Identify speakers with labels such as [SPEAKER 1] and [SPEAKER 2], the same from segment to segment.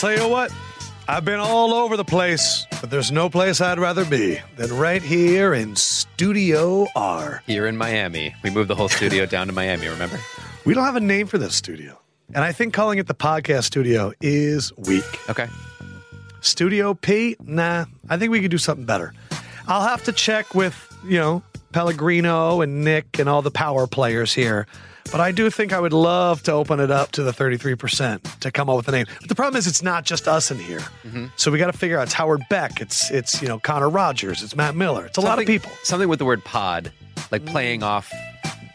[SPEAKER 1] tell you what, I've been all over the place, but there's no place I'd rather be than right here in Studio R.
[SPEAKER 2] Here in Miami. We moved the whole studio down to Miami, remember?
[SPEAKER 1] We don't have a name for this studio. And I think calling it the podcast studio is weak.
[SPEAKER 2] Okay.
[SPEAKER 1] Studio P? Nah, I think we could do something better. I'll have to check with, you know, Pellegrino and Nick and all the power players here. But I do think I would love to open it up to the 33% to come up with a name. But the problem is it's not just us in here. Mm-hmm. So we got to figure out it's Howard Beck, it's it's you know Connor Rogers, it's Matt Miller. It's a lot of people.
[SPEAKER 2] Something with the word pod, like playing off,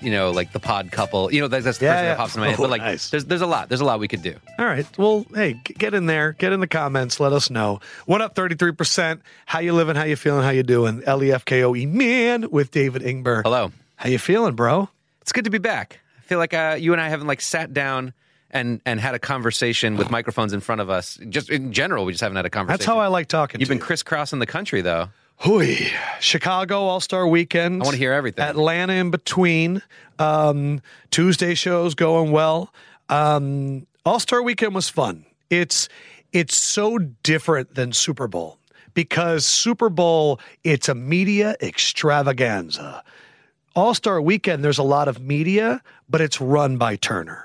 [SPEAKER 2] you know, like the pod couple. You know, that's, that's the
[SPEAKER 1] Yeah,
[SPEAKER 2] first thing
[SPEAKER 1] yeah.
[SPEAKER 2] that pops in my head.
[SPEAKER 1] Oh,
[SPEAKER 2] But like,
[SPEAKER 1] nice.
[SPEAKER 2] there's there's a lot. There's a lot we could do.
[SPEAKER 1] All right. Well, hey, get in there. Get in the comments. Let us know. What up, 33%? How you living? How you feeling? How you doing? E L-E-F-K-O-E, man, with David Ingber.
[SPEAKER 2] Hello.
[SPEAKER 1] How you feeling, bro?
[SPEAKER 2] It's good to be back. I feel like uh, you and I haven't like sat down and and had a conversation with microphones in front of us. Just in general, we just haven't had a conversation.
[SPEAKER 1] That's how I like talking
[SPEAKER 2] You've
[SPEAKER 1] to
[SPEAKER 2] been
[SPEAKER 1] you.
[SPEAKER 2] crisscrossing the country, though.
[SPEAKER 1] Hui. Chicago All Star Weekend.
[SPEAKER 2] I wanna hear everything.
[SPEAKER 1] Atlanta in between. Um, Tuesday shows going well. Um, All Star Weekend was fun. It's it's so different than Super Bowl because Super Bowl it's a media extravaganza. All Star Weekend, there's a lot of media, but it's run by Turner.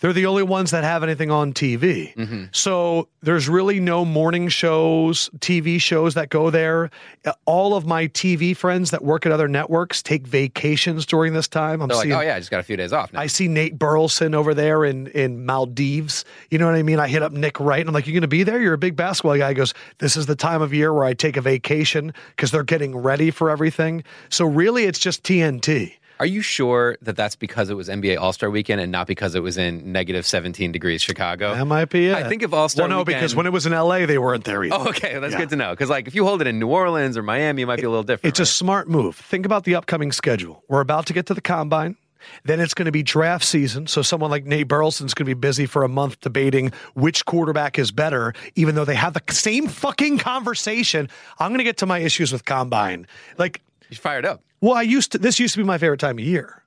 [SPEAKER 1] They're the only ones that have anything on TV.
[SPEAKER 2] Mm-hmm.
[SPEAKER 1] So there's really no morning shows, TV shows that go there. All of my TV friends that work at other networks take vacations during this time. I'm
[SPEAKER 2] They're like, oh yeah, I just got a few days off now.
[SPEAKER 1] I see Nate Burleson over there in, in Maldives. You know what I mean? I hit up Nick Wright and I'm like, You are going to be there? You're a big basketball guy. He goes, This is the time of year where I take a vacation because they're getting ready for everything. So really, it's just TNT.
[SPEAKER 2] Are you sure that that's because it was NBA All Star Weekend and not because it was in negative 17 degrees Chicago?
[SPEAKER 1] That might be it.
[SPEAKER 2] I think if All-Star
[SPEAKER 1] Well, no, because when it was in LA, they weren't there either.
[SPEAKER 2] Oh, okay, that's
[SPEAKER 1] Yeah.
[SPEAKER 2] good to know. Because like if you hold it in New Orleans or Miami, it might be a little different.
[SPEAKER 1] It's a smart move. Think about the upcoming schedule. We're about to get to the combine. Then it's going to be draft season. So someone like Nate Burleson's going to be busy for a month debating which quarterback is better, even though they have the same fucking conversation. I'm going to get to my issues with combine. Like,
[SPEAKER 2] you fired up.
[SPEAKER 1] Well, I used to, this used to be my favorite time of year.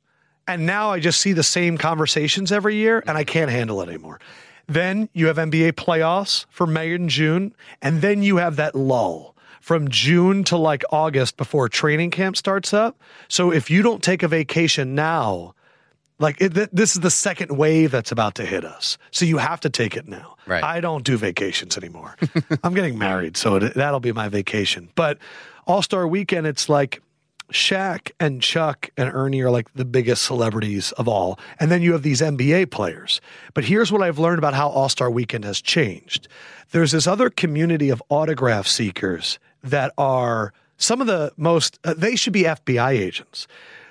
[SPEAKER 1] And now I just see the same conversations every year and I can't handle it anymore. Then you have NBA playoffs for May and June. And then you have that lull from June to like August before training camp starts up. So if you don't take a vacation now, like it, th- this is the second wave that's about to hit us. So you have to take it now.
[SPEAKER 2] Right.
[SPEAKER 1] I don't do vacations anymore. I'm getting married, so it, that'll be my vacation. But All Star Weekend, it's like Shaq and Chuck and Ernie are like the biggest celebrities of all. And then you have these NBA players. But here's what I've learned about how All Star Weekend has changed there's this other community of autograph seekers that are some of the most, uh, they should be FBI agents.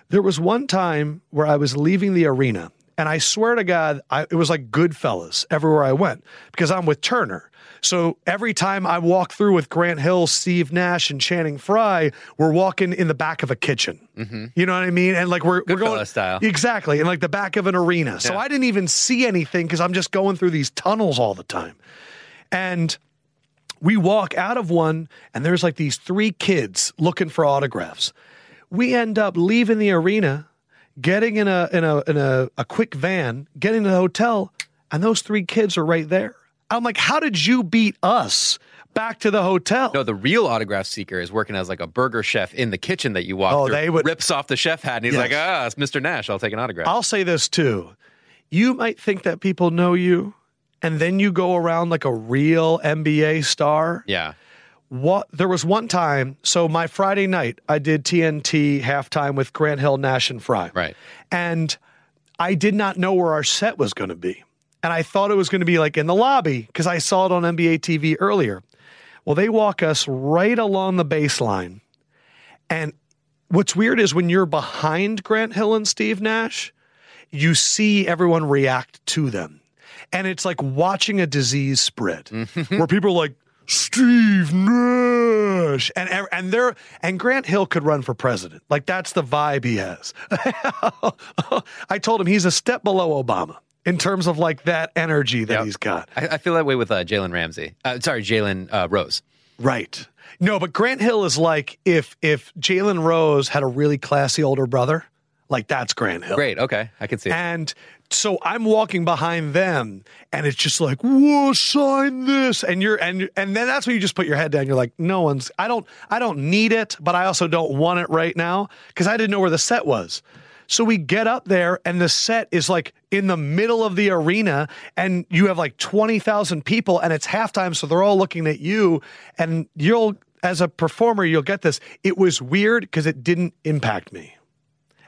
[SPEAKER 1] There was one time where I was leaving the arena, and I swear to God, I, it was like Goodfellas everywhere I went because I'm with Turner. So every time I walk through with Grant Hill, Steve Nash, and Channing Frye, we're walking in the back of a kitchen. Mm-hmm. You know what I mean? And like we're, we're going
[SPEAKER 2] style.
[SPEAKER 1] exactly in like the back of an arena. So I didn't even see anything because I'm just going through these tunnels all the time. And we walk out of one, and there's like these three kids looking for autographs. We end up leaving the arena, getting in a in a in a, a quick van, getting to the hotel, and those three kids are right there. I'm like, how did you beat us back to the hotel?
[SPEAKER 2] No, the real autograph seeker is working as like a burger chef in the kitchen that you walk
[SPEAKER 1] Oh,
[SPEAKER 2] through.
[SPEAKER 1] they would-
[SPEAKER 2] rips off the chef hat and he's
[SPEAKER 1] Yes.
[SPEAKER 2] like, ah, it's Mr. Nash. I'll take an autograph.
[SPEAKER 1] I'll say this too. You might think that people know you, and then you go around like a real NBA star.
[SPEAKER 2] yeah.
[SPEAKER 1] What there was one time, so my Friday night, I did TNT halftime with Grant Hill, Nash, and Frye.
[SPEAKER 2] Right.
[SPEAKER 1] And I did not know where our set was going to be. And I thought it was going to be like in the lobby because I saw it on NBA TV earlier. Well, they walk us right along the baseline. And what's weird is when you're behind Grant Hill and Steve Nash, you see everyone react to them. And it's like watching a disease spread mm-hmm. where people are like, Steve Nash. And, and they're, and Grant Hill could run for president. Like that's the vibe he has. I told him he's a step below Obama in terms of like that energy that
[SPEAKER 2] Yep.
[SPEAKER 1] he's got.
[SPEAKER 2] I, I feel that way with uh, Jalen Ramsey. Uh, sorry, Jalen uh, Rose.
[SPEAKER 1] Right. No, but Grant Hill is like if if Jalen Rose had a really classy older brother, Like that's Grant Hill.
[SPEAKER 2] Great. Okay. I can see it.
[SPEAKER 1] And so I'm walking behind them and it's just like, whoa, sign this. And you're and and then that's when you just put your head down. You're like, no one's I don't I don't need it, but I also don't want it right now. Cause I didn't know where the set was. So we get up there and the set is like in the middle of the arena and you have like 20,000 people and it's halftime. So they're all looking at you and you'll, as a performer, you'll get this. It was weird because it didn't impact me.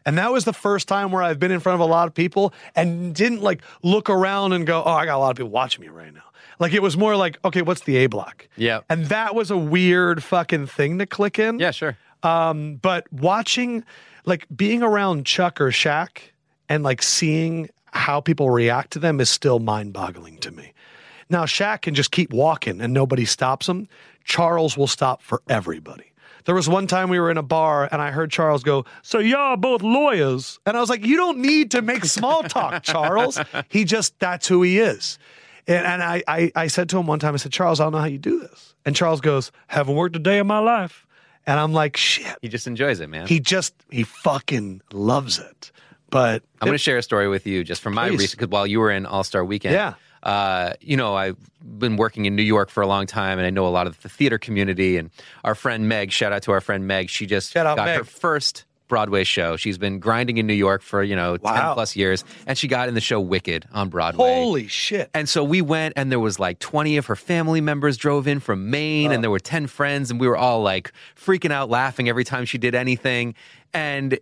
[SPEAKER 1] And that was the first time where I've been in front of a lot of people and didn't like look around and go, oh, I got a lot of people watching me right now. Like it was more like, okay, what's the A block?
[SPEAKER 2] Yeah.
[SPEAKER 1] And that was a weird fucking thing to click in.
[SPEAKER 2] yeah, sure.
[SPEAKER 1] Um, but watching, like being around Chuck or Shaq and like seeing how people react to them is still mind boggling to me. Now, Shaq can just keep walking and nobody stops him. Charles will stop for everybody. There was one time we were in a bar and I heard Charles go, So y'all both lawyers. And I was like, You don't need to make small talk, Charles. He just, that's who he is. And, and I, I, I said to him one time, I said, Charles, I don't know how you do this. And Charles goes, Haven't worked a day in my life. And I'm like, Shit.
[SPEAKER 2] He just enjoys it, man.
[SPEAKER 1] He just, he fucking loves it. But
[SPEAKER 2] I'm going to share a story with you just from my
[SPEAKER 1] Please.
[SPEAKER 2] recent, because while you were in All Star Weekend,
[SPEAKER 1] Yeah.
[SPEAKER 2] uh, you know, I've been working in New York for a long time, and I know a lot of the theater community. And our friend Meg, shout out to our friend Meg, she just got
[SPEAKER 1] Meg.
[SPEAKER 2] her first Broadway show. She's been grinding in New York for you know
[SPEAKER 1] Wow.
[SPEAKER 2] ten plus years, and she got in the show Wicked on Broadway.
[SPEAKER 1] holy shit.
[SPEAKER 2] And so we went, and there was like 20 of her family members drove in from Maine,
[SPEAKER 1] Oh.
[SPEAKER 2] and there were 10 friends, and we were all like freaking out, laughing every time she did anything. And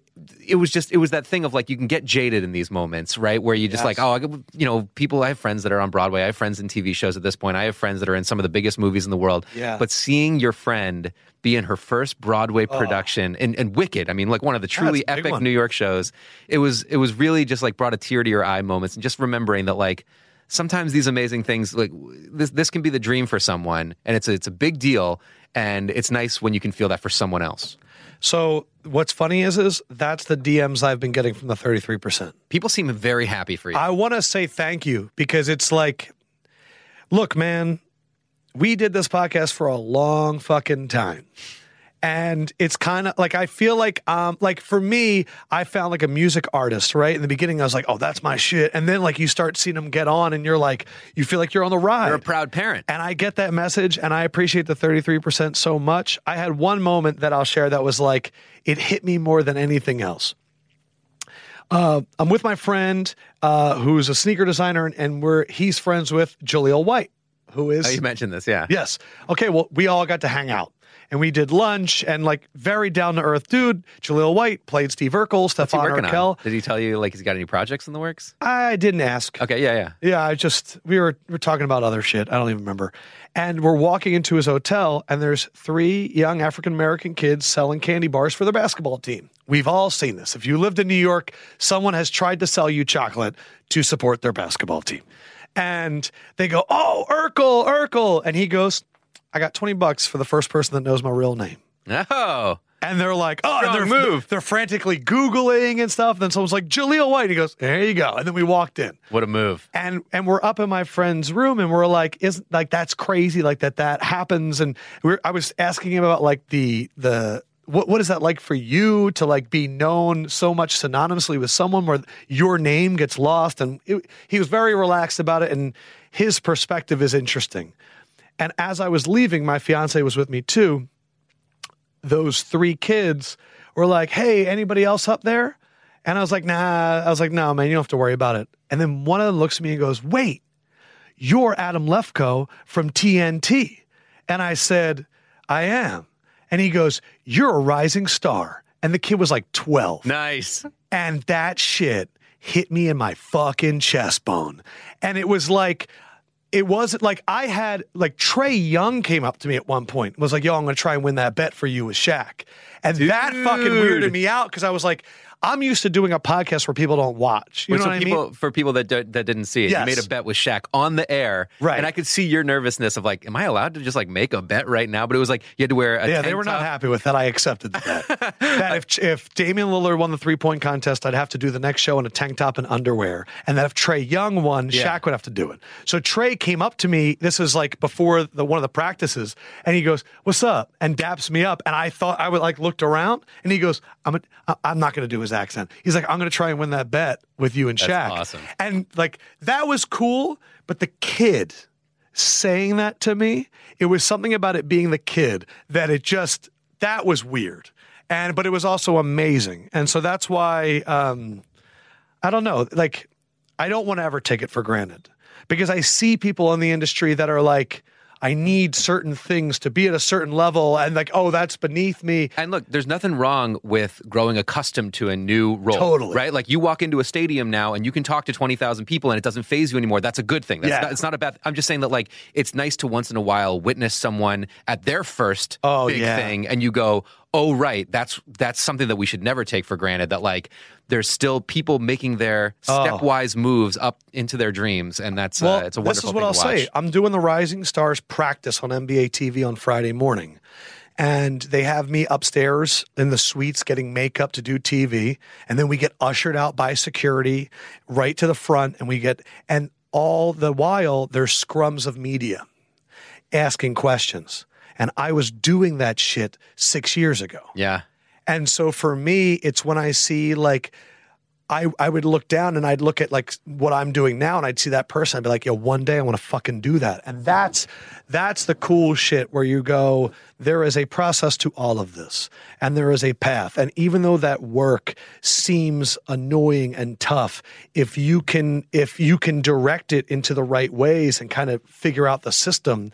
[SPEAKER 2] it was just, it was that thing of like, you can get jaded in these moments, right? Where you just
[SPEAKER 1] Yes.
[SPEAKER 2] like, oh, I, you know, people, I have friends that are on Broadway, I have friends in TV shows at this point, I have friends that are in some of the biggest movies in the world.
[SPEAKER 1] Yeah.
[SPEAKER 2] But seeing your friend be in her first Broadway production and, and Wicked, I mean, like one of the truly epic
[SPEAKER 1] one.
[SPEAKER 2] New York shows, it was, it was really just like brought a tear to your eye moments and just remembering that like, sometimes these amazing things like this this can be the dream for someone and it's a, it's a big deal and it's nice when you can feel that for someone else.
[SPEAKER 1] So what's funny is, is that's the DMs I've been getting from the 33%.
[SPEAKER 2] People seem very happy for you.
[SPEAKER 1] I want to say thank you because it's like, look, man, we did this podcast for a long fucking time. And it's kind of like I feel like um like for me, I found like a music artist, right? In the beginning, I was like, oh, that's my shit. And then like you start seeing them get on and you're like, you feel like you're on the ride.
[SPEAKER 2] You're a proud parent.
[SPEAKER 1] And I get that message and I appreciate the 33% so much. I had one moment that I'll share that was like, it hit me more than anything else. Uh, I'm with my friend uh, who's a sneaker designer and, and we're he's friends with Jaleel White, who is
[SPEAKER 2] Oh, you mentioned this, yeah.
[SPEAKER 1] Yes. Okay. Well, we all got to hang out and we did lunch and like very down to earth dude. Jaleel White played Steve Urkel, Stefan Urkel.
[SPEAKER 2] on? Did he tell you like he's got any projects in the works?
[SPEAKER 1] I didn't ask.
[SPEAKER 2] Okay, yeah, yeah.
[SPEAKER 1] Yeah, I just we were we are talking about other shit. I don't even remember. And we're walking into his hotel, and there's three young African American kids selling candy bars for their basketball team. We've all seen this. If you lived in New York, someone has tried to sell you chocolate to support their basketball team. And they go, "Oh, Urkel, Urkel," and he goes, "I got twenty bucks for the first person that knows my real name."
[SPEAKER 2] Oh,
[SPEAKER 1] And they're like, oh, and they're,
[SPEAKER 2] move.
[SPEAKER 1] They're frantically Googling and stuff. And then someone's like, Jaleel White. And he goes, there you go. And then we walked in.
[SPEAKER 2] what a move.
[SPEAKER 1] And and we're up in my friend's room and we're like, isn't like that's crazy, like that that happens. And we're I was asking him about like the the what what is that like for you to like be known so much synonymously with someone where your name gets lost? And it, he was very relaxed about it, and his perspective is interesting. And as I was leaving, my fiance was with me too those three kids were like, "Hey, anybody else up there?" And I was like, "Nah." I was like, "No, man, you don't have to worry about it." And then one of them looks at me and goes, "Wait, you're Adam Lefkoe from TNT?" And I said, "I am." And he goes, "You're a rising star." And the kid was like 12.
[SPEAKER 2] Nice.
[SPEAKER 1] And that shit hit me in my fucking chest bone. And it was like, it wasn't like I had, like Trae Young came up to me at one point, was like, yo, I'm to try and win that bet for you with Shaq. And that fucking weirded me out because I was like, I'm used to doing a podcast where people don't watch. You
[SPEAKER 2] Wait,
[SPEAKER 1] know
[SPEAKER 2] so
[SPEAKER 1] what I mean?
[SPEAKER 2] For people that that didn't see it,
[SPEAKER 1] Yes.
[SPEAKER 2] you made a bet with Shaq on the air,
[SPEAKER 1] Right.
[SPEAKER 2] And I could see your nervousness of like, am I allowed to just like make a bet right now? But it was like you had to wear a
[SPEAKER 1] Yeah, they were not happy with that. I accepted the bet. that if if Damian Lillard won the three point contest, I'd have to do the next show in a tank top and underwear. And that if Trae Young won,
[SPEAKER 2] Yeah.
[SPEAKER 1] Shaq would have to do it. So Trae came up to me. This was like before the one of the practices, and he goes, "What's up?" and daps me up. And I thought I would like looked around, and he goes, "I'm a, I'm not going to do his his accent. He's like, I'm going to try and win that bet with you and
[SPEAKER 2] That's
[SPEAKER 1] Shaq.
[SPEAKER 2] awesome.
[SPEAKER 1] And like that was cool, but the kid saying that to me, it was something about it being the kid that it just that was weird. And but it was also amazing. And so that's why um I don't know, like I don't want to ever take it for granted because I see people in the industry that are like I need certain things to be at a certain level and like oh that's beneath me.
[SPEAKER 2] And look, there's nothing wrong with growing accustomed to a new role.
[SPEAKER 1] Totally.
[SPEAKER 2] Right? Like you walk into a stadium now and you can talk to 20,000 people and it doesn't phase you anymore. That's a good thing. That's
[SPEAKER 1] Yeah.
[SPEAKER 2] not, it's not a bad I'm just saying that like it's nice to once in a while witness someone at their first
[SPEAKER 1] Oh,
[SPEAKER 2] big
[SPEAKER 1] yeah.
[SPEAKER 2] thing and you go, "Oh right, that's that's something that we should never take for granted that like there's still people making their stepwise moves up into their dreams and that's
[SPEAKER 1] Well,
[SPEAKER 2] uh, it's a
[SPEAKER 1] this is what I'll say. I'm doing the Rising Stars practice on NBA TV on Friday morning. And they have me upstairs in the suites getting makeup to do TV. And then we get ushered out by security right to the front. And we get, and all the while, there's scrums of media asking questions. And I was doing that shit six years ago.
[SPEAKER 2] Yeah.
[SPEAKER 1] And so for me, it's when I see like I I would look down and I'd look at like what I'm doing now and I'd see that person. I'd be like, yo, one day I want to fucking do that. And that's that's the cool shit where you go, there is a process to all of this. And there is a path. And even though that work seems annoying and tough, if you can if you can direct it into the right ways and kind of figure out the system,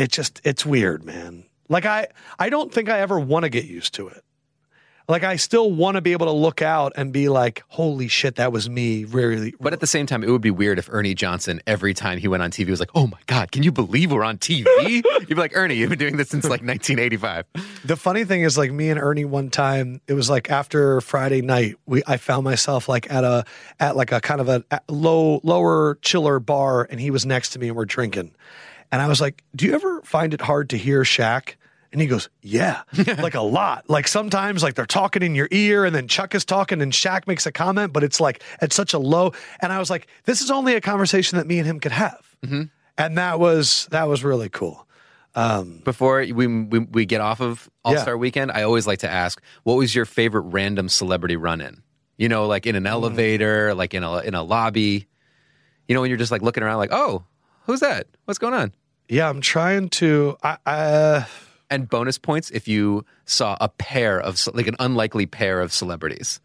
[SPEAKER 1] it just it's weird, man. Like I I don't think I ever want to get used to it. Like I still want to be able to look out and be like, "Holy shit, that was me." Really,
[SPEAKER 2] But at the same time, it would be weird if Ernie Johnson, every time he went on TV, was like, "Oh my god, can you believe we're on TV?" You'd be like, "Ernie, you've been doing this since like 1985."
[SPEAKER 1] the funny thing is, like me and Ernie, one time it was like after Friday night, we I found myself like at a at like a kind of a a low lower chiller bar, and he was next to me, and we're drinking, and I was like, "Do you ever find it hard to hear Shaq?" And he goes, Yeah, like a lot. Like sometimes, like they're talking in your ear, and then Chuck is talking, and Shaq makes a comment, but it's like at such a low. And I was like, This is only a conversation that me and him could have, mm-hmm. and that was that was really cool.
[SPEAKER 2] Um, Before we, we we get off of All Star Weekend, I always like to ask, "What was your favorite random celebrity run-in?" You know, like in an mm. elevator, like in a in a lobby. You know, when you're just like looking around, like, "Oh, who's that? What's going on?"
[SPEAKER 1] Yeah, I'm trying to. I, I
[SPEAKER 2] And bonus points if you saw a pair of like an unlikely pair of celebrities.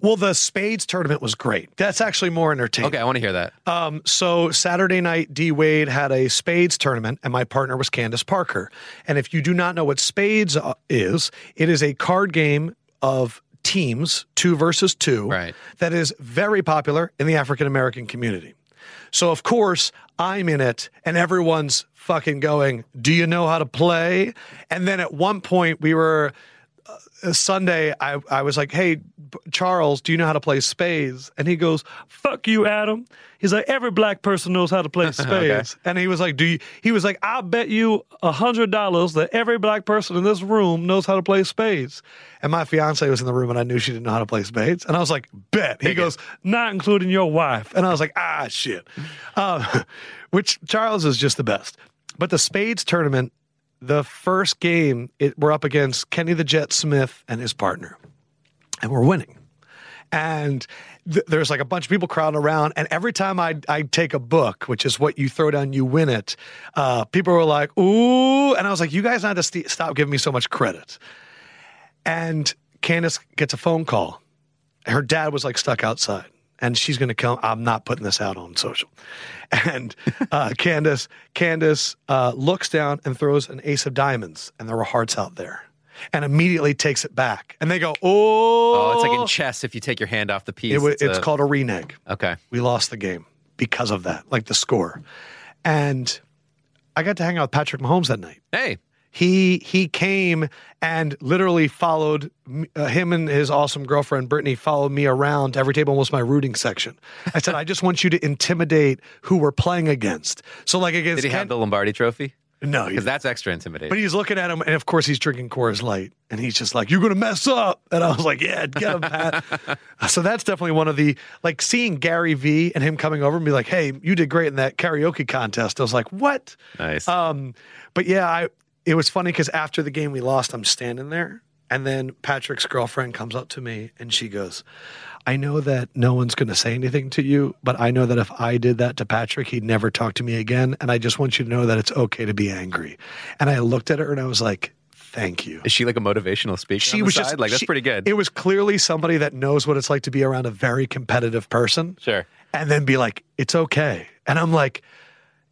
[SPEAKER 1] well, the Spades tournament was great. That's actually more entertaining.
[SPEAKER 2] Okay, I want to hear that.
[SPEAKER 1] Um, so Saturday night, D Wade had a spades tournament, and my partner was Candace Parker. And if you do not know what spades uh, is, it is a card game of teams, two versus two,
[SPEAKER 2] Right.
[SPEAKER 1] that is very popular in the African American community. So of course I'm in it, and everyone's fucking going, "Do you know how to play?" And then at one point we were. Uh, Sunday, I, I was like, hey, Charles, do you know how to play spades? And he goes, fuck you, Adam. He's like, every black person knows how to play spades. And he was like, do you, he was like, I'll bet you a hundred dollars that every black person in this room knows how to play spades. And my fiance was in the room and I knew she didn't know how to play spades. And I was like, bet. He goes, not including your wife. And I was like, ah, shit. Um, which Charles is just the best. But the spades tournament, the first game, it, we're up against Kenny the Jet Smith and his partner, and we're winning. And th- there's like a bunch of people crowding around, and every time I I take a book, which is what you throw down, you win it. Uh, people were like, "Ooh!" And I was like, "You guys not to st- stop giving me so much credit." And Candace gets a phone call. Her dad was like stuck outside, and she's going to come. I'm not putting this out on social. And uh, Candace, Candace uh, looks down and throws an ace of diamonds, and there were hearts out there, and immediately takes it back. And they go, "Oh!"
[SPEAKER 2] Oh, it's like in chess if you take your hand off the piece.
[SPEAKER 1] It
[SPEAKER 2] it's
[SPEAKER 1] it's
[SPEAKER 2] a-
[SPEAKER 1] called a renege.
[SPEAKER 2] Okay.
[SPEAKER 1] We lost the game because of that, like the score. And I got to hang out with Patrick Mahomes that night.
[SPEAKER 2] Hey,
[SPEAKER 1] He he came and literally followed uh, him and his awesome girlfriend Brittany followed me around every table was my rooting section. I said, I just want you to intimidate who we're playing against. So like against
[SPEAKER 2] did he have the Lombardi trophy?
[SPEAKER 1] no,
[SPEAKER 2] Because that's extra intimidating.
[SPEAKER 1] but he's looking at him, and of course he's drinking Coors Light, and he's just like, "You're gonna mess up," and I was like, "Yeah, get him, Pat." so that's definitely one of the like seeing Gary V and him coming over and be like, "Hey, you did great in that karaoke contest." I was like, "What?"
[SPEAKER 2] nice.
[SPEAKER 1] Um, but yeah, I it was funny because after the game we lost, I'm standing there And then Patrick's girlfriend comes up to me and she goes, I know that no one's going to say anything to you, but I know that if I did that to Patrick, he'd never talk to me again. And I just want you to know that it's okay to be angry. And I looked at her and I was like, thank you.
[SPEAKER 2] Is she like a motivational speaker?
[SPEAKER 1] She was
[SPEAKER 2] side?
[SPEAKER 1] just
[SPEAKER 2] like that's
[SPEAKER 1] she-
[SPEAKER 2] pretty good.
[SPEAKER 1] It was clearly somebody that knows what it's like to be around a very competitive person
[SPEAKER 2] sure.
[SPEAKER 1] and then be like, it's okay. And I'm like,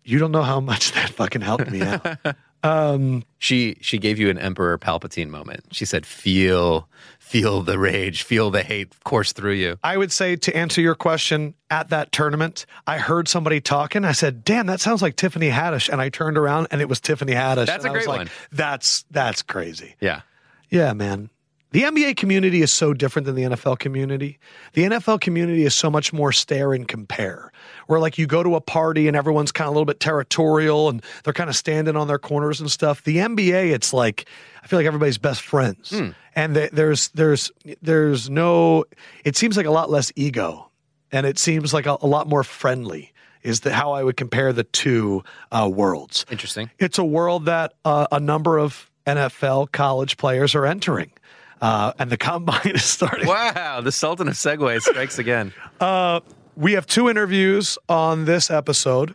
[SPEAKER 1] you don't know how much that fucking helped me out. um,
[SPEAKER 2] She she gave you an Emperor Palpatine moment. She said, "Feel feel the rage, feel the hate course through you."
[SPEAKER 1] I would say to answer your question at that tournament, I heard somebody talking. I said, "Damn, that sounds like Tiffany Haddish," and I turned around and it was Tiffany Haddish.
[SPEAKER 2] That's
[SPEAKER 1] And
[SPEAKER 2] a
[SPEAKER 1] I was
[SPEAKER 2] great
[SPEAKER 1] like,
[SPEAKER 2] one.
[SPEAKER 1] That's that's crazy.
[SPEAKER 2] Yeah.
[SPEAKER 1] Yeah, man. The NBA community is so different than the NFL community. The NFL community is so much more stare and compare. Where like you go to a party and everyone's kind of a little bit territorial and they're kind of standing on their corners and stuff. The NBA, it's like I feel like everybody's best friends, and th- there's there's there's no. It seems like a lot less ego, and it seems like a, a lot more friendly. Is the how I would compare the two uh, worlds.
[SPEAKER 2] Interesting.
[SPEAKER 1] It's a world that uh, a number of NFL college players are entering. Uh, and the combine is starting.
[SPEAKER 2] Wow, the Sultan of Segue strikes again.
[SPEAKER 1] We have two interviews on this episode.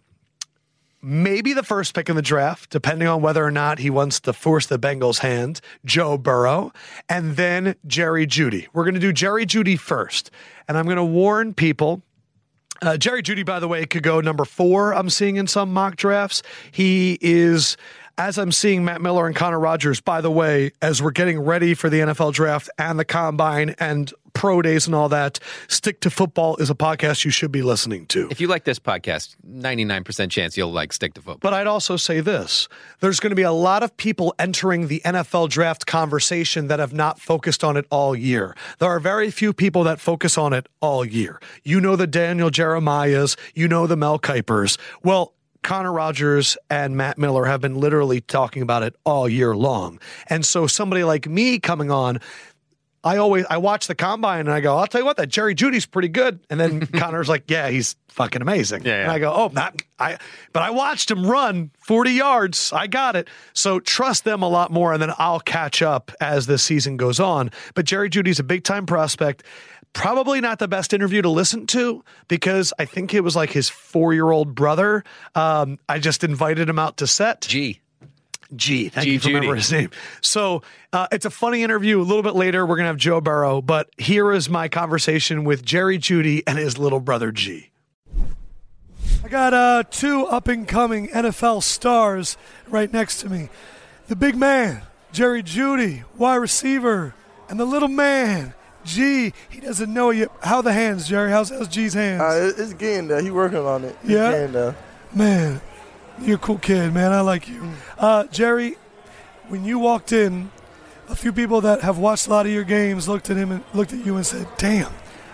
[SPEAKER 1] Maybe the first pick in the draft, depending on whether or not he wants to force the Bengals' hand, Joe Burrow, and then Jerry Jeudy. We're going to do Jerry Jeudy first. And I'm going to warn people Uh, Jerry Jeudy, by the way, could go number four. I'm seeing in some mock drafts. He is, as I'm seeing Matt Miller and Connor Rogers. By the way, as we're getting ready for the NFL draft and the combine and pro days and all that, Stick to Football is a podcast you should be listening to.
[SPEAKER 2] If you like this podcast, 99% chance you'll like Stick to Football.
[SPEAKER 1] But I'd also say this there's going to be a lot of people entering the NFL draft conversation that have not focused on it all year. There are very few people that focus on it all year. You know the Daniel Jeremiahs, you know the Mel Kipers. Well, Connor Rogers and Matt Miller have been literally talking about it all year long. And so somebody like me coming on, I always I watch the combine and I go, I'll tell you what, that Jerry Jeudy's pretty good. And then Connor's like, Yeah, he's fucking amazing.
[SPEAKER 2] Yeah, yeah.
[SPEAKER 1] And I go, Oh, not I but I watched him run 40 yards. I got it. So trust them a lot more, and then I'll catch up as the season goes on. But Jerry Jeudy's a big time prospect. Probably not the best interview to listen to because I think it was like his four year old brother. Um, I just invited him out to set.
[SPEAKER 2] G.
[SPEAKER 1] G. Thank
[SPEAKER 2] G.
[SPEAKER 1] you for remembering his name. So uh, it's a funny interview. A little bit later, we're going to have Joe Burrow, but here is my conversation with Jerry Jeudy and his little brother G. I got uh, two up and coming NFL stars right next to me. The big man, Jerry Jeudy, wide receiver, and the little man, G. He doesn't know yet. How the hands, Jerry? How's, how's G's hands?
[SPEAKER 3] Uh, it's getting there. He working on it. It's
[SPEAKER 1] Yeah?
[SPEAKER 3] getting there.
[SPEAKER 1] Man, you're a cool kid, man. I like you. Uh, Jerry, when you walked in, a few people that have watched a lot of your games looked at him and looked at you and said, "Damn,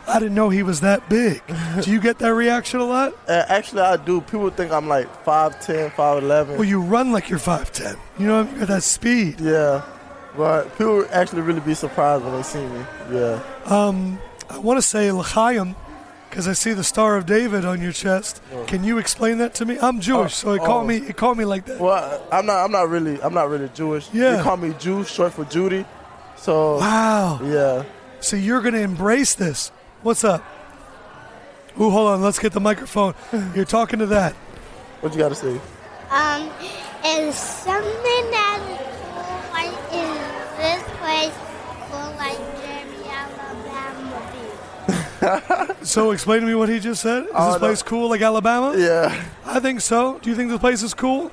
[SPEAKER 1] I didn't know he was that big." Do you get that reaction a lot?
[SPEAKER 3] Uh, actually, I do. People think I'm like 5'10", 5'11".
[SPEAKER 1] Well, you run like you're five ten. You know, you got that speed.
[SPEAKER 3] yeah, but people actually really be surprised when they see me. Yeah.
[SPEAKER 1] Um, I want to say L'chaim because I see the Star of David on your chest. Can you explain that to me? I'm Jewish, so it called
[SPEAKER 3] oh.
[SPEAKER 1] me. It called me like that.
[SPEAKER 3] Well, I'm not. I'm not really. I'm not really Jewish.
[SPEAKER 1] Yeah.
[SPEAKER 3] They call me Jew, short for Jeudy. So
[SPEAKER 1] Wow.
[SPEAKER 3] yeah.
[SPEAKER 1] So you're going to embrace this. What's up? Ooh, hold on. Let's get the microphone. You're talking to that.
[SPEAKER 3] What you got to say?
[SPEAKER 4] Um, is something that is like in this place for like Jeremy Alabama be?
[SPEAKER 1] So explain to me what he just said. Is
[SPEAKER 3] Oh,
[SPEAKER 1] this
[SPEAKER 3] no.
[SPEAKER 1] place cool like Alabama?
[SPEAKER 3] Yeah.
[SPEAKER 1] I think so. Do you think this place is cool?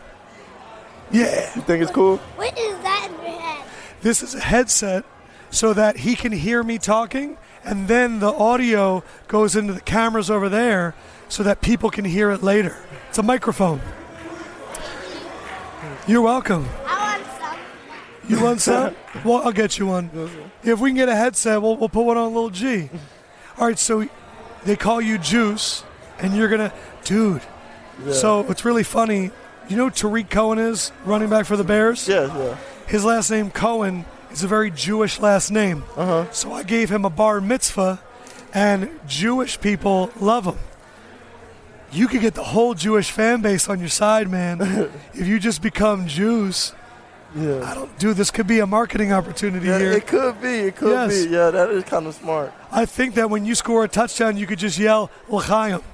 [SPEAKER 1] Yeah.
[SPEAKER 3] You think it's cool?
[SPEAKER 4] What is that in your head?
[SPEAKER 1] This is a headset so that he can hear me talking and then the audio goes into the cameras over there so that people can hear it later. It's a microphone. You're welcome.
[SPEAKER 4] I want some.
[SPEAKER 1] You want some? well, I'll get you one. If we can get a headset, we'll, we'll put one on little G. All right, so they call you Juice, and you're gonna, dude. So it's really funny. You know Tarik Cohen is running back for the Bears.
[SPEAKER 3] Yeah. Yeah.
[SPEAKER 1] His last name Cohen is a very Jewish last name.
[SPEAKER 3] Uh-huh.
[SPEAKER 1] So I gave him a bar mitzvah, and Jewish people love him. You could get the whole Jewish fan base on your side, man. if you just become Jews,
[SPEAKER 3] Yeah.
[SPEAKER 5] I don't, dude, this could be a marketing opportunity
[SPEAKER 3] Yeah,
[SPEAKER 5] here.
[SPEAKER 3] it could be. It could
[SPEAKER 5] Yes.
[SPEAKER 3] be. Yeah, that is kind of smart.
[SPEAKER 5] I think that when you score a touchdown, you could just yell "L'chaim."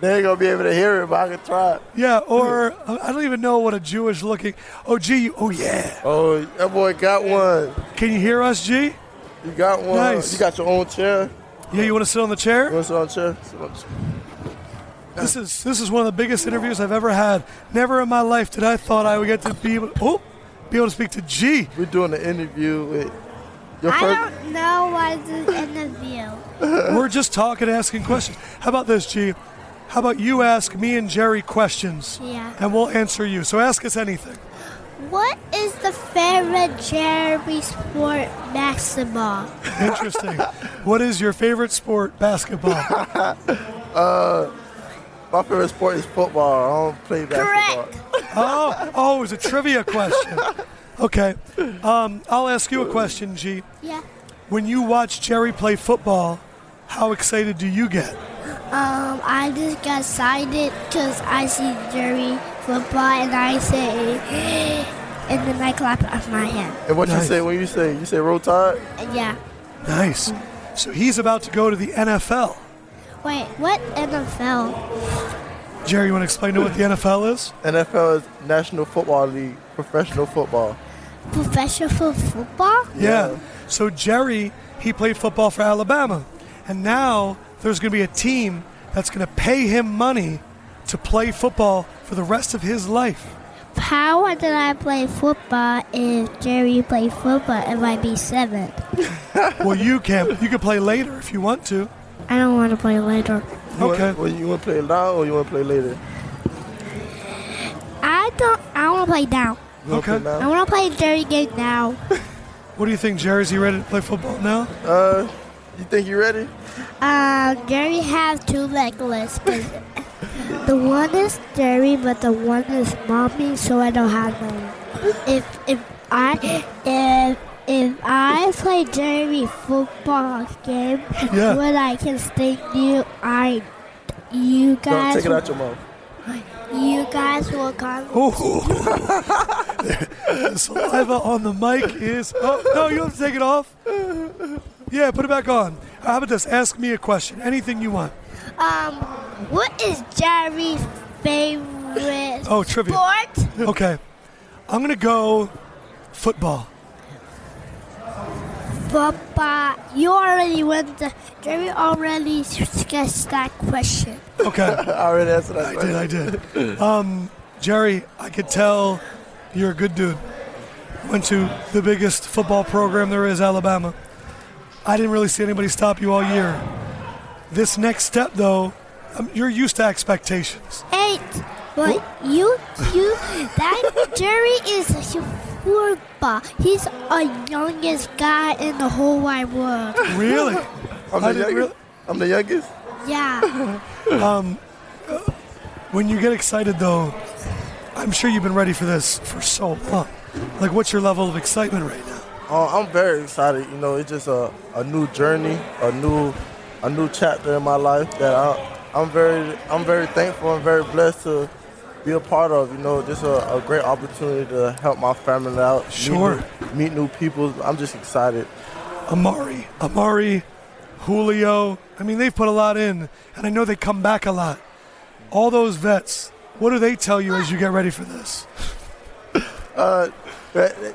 [SPEAKER 3] They ain't gonna be able to hear it, but I can try it.
[SPEAKER 5] Yeah, or uh, I don't even know what a Jewish looking. Oh, gee, you- oh yeah.
[SPEAKER 3] Oh, that boy got one.
[SPEAKER 5] Can you hear us, G?
[SPEAKER 3] You got one.
[SPEAKER 5] Nice.
[SPEAKER 3] You got your own chair.
[SPEAKER 5] Yeah, you want to sit on the
[SPEAKER 3] You
[SPEAKER 5] chair?
[SPEAKER 3] want to sit on a chair? Sit on a chair.
[SPEAKER 5] This is this is one of the biggest interviews I've ever had. Never in my life did I thought I would get to be able, oh, be able to speak to G.
[SPEAKER 3] We're doing an interview with your
[SPEAKER 4] I
[SPEAKER 3] first.
[SPEAKER 4] don't know what is interview.
[SPEAKER 5] We're just talking, asking questions. How about this, G? How about you ask me and Jerry questions,
[SPEAKER 4] Yeah.
[SPEAKER 5] and we'll answer you. So ask us anything.
[SPEAKER 4] What is the favorite Jeremy sport basketball?
[SPEAKER 5] Interesting. what is your favorite sport? Basketball.
[SPEAKER 3] uh, My favorite sport is football. I don't play basketball.
[SPEAKER 4] Correct.
[SPEAKER 5] Oh, oh, it was a trivia question. Okay. Um, I'll ask you a question, G.
[SPEAKER 4] Yeah.
[SPEAKER 5] When you watch Jerry play football, how excited do you get?
[SPEAKER 4] Um, I just got excited because I see Jerry football and I say, and then I clap of my hand.
[SPEAKER 3] And what
[SPEAKER 5] Nice.
[SPEAKER 3] you say when you say you say roll tide?
[SPEAKER 4] Yeah.
[SPEAKER 5] Nice. So he's about to go to the NFL.
[SPEAKER 4] Wait, what NFL?
[SPEAKER 5] Jerry, you want to explain to what the NFL is?
[SPEAKER 3] NFL is National Football League, professional football.
[SPEAKER 4] Professional football?
[SPEAKER 5] Yeah.
[SPEAKER 3] Yeah.
[SPEAKER 5] So Jerry, he played football for Alabama. And now there's going to be a team that's going to pay him money to play football for the rest of his life.
[SPEAKER 4] How did I play football if Jerry played football? It might be seven.
[SPEAKER 5] Well, you can you can play later if you want to.
[SPEAKER 4] I don't want to play later.
[SPEAKER 3] You
[SPEAKER 5] Okay.
[SPEAKER 3] Want, well, you want to play now or you want to play later?
[SPEAKER 4] I don't. I want to play now.
[SPEAKER 3] You
[SPEAKER 5] Okay.
[SPEAKER 3] Play
[SPEAKER 4] I want to play Jerry game now.
[SPEAKER 5] What do you think, Jerry? Is he ready to play football now?
[SPEAKER 3] Uh, you think you ready?
[SPEAKER 4] Uh, Jerry has two necklaces. but the one is Jerry, but the one is mommy, so I don't have one. If if I if if I play Jerry football game,
[SPEAKER 5] Yeah.
[SPEAKER 4] what I can sting you, I you
[SPEAKER 3] Don't
[SPEAKER 4] guys
[SPEAKER 3] take it out your mouth.
[SPEAKER 4] you guys will come.
[SPEAKER 5] The saliva on the mic is. Oh no, you have to take it off. Yeah, put it back on. How about this? Ask me a question. Anything you want.
[SPEAKER 4] Um, what is Jerry's favorite
[SPEAKER 5] Oh, trivia.
[SPEAKER 4] sport?
[SPEAKER 5] Okay, I'm gonna go football.
[SPEAKER 4] Football. You already went. The, Jerry already sketched that question.
[SPEAKER 5] Okay.
[SPEAKER 3] I already answered that.
[SPEAKER 5] I
[SPEAKER 3] question.
[SPEAKER 5] did, I did. Um, Jerry, I could tell you're a good dude. Went to the biggest football program there is, Alabama. I didn't really see anybody stop you all year. This next step, though, um, you're used to expectations.
[SPEAKER 4] Eight. But you, you, that Jerry is a football. He's a youngest guy in the whole wide world.
[SPEAKER 5] Really?
[SPEAKER 3] I'm
[SPEAKER 5] I
[SPEAKER 3] the
[SPEAKER 5] didn't
[SPEAKER 3] youngest. I'm the youngest.
[SPEAKER 4] Yeah.
[SPEAKER 5] When you get excited, though, I'm sure you've been ready for this for so long. Like, what's your level of excitement right now?
[SPEAKER 3] Uh, I'm very excited. You know, it's just a, a new journey, a new a new chapter in my life that I, I'm very I'm very thankful and very blessed to be a part of. You know, just a, a great opportunity to help my family out. meet
[SPEAKER 5] Sure.
[SPEAKER 3] new- Meet new, people. I'm just excited.
[SPEAKER 5] Amari, Amari, Julio. I mean, they've put a lot in, and I know they come back a lot. All those vets, what do they tell you as you get ready for this?
[SPEAKER 3] Uh,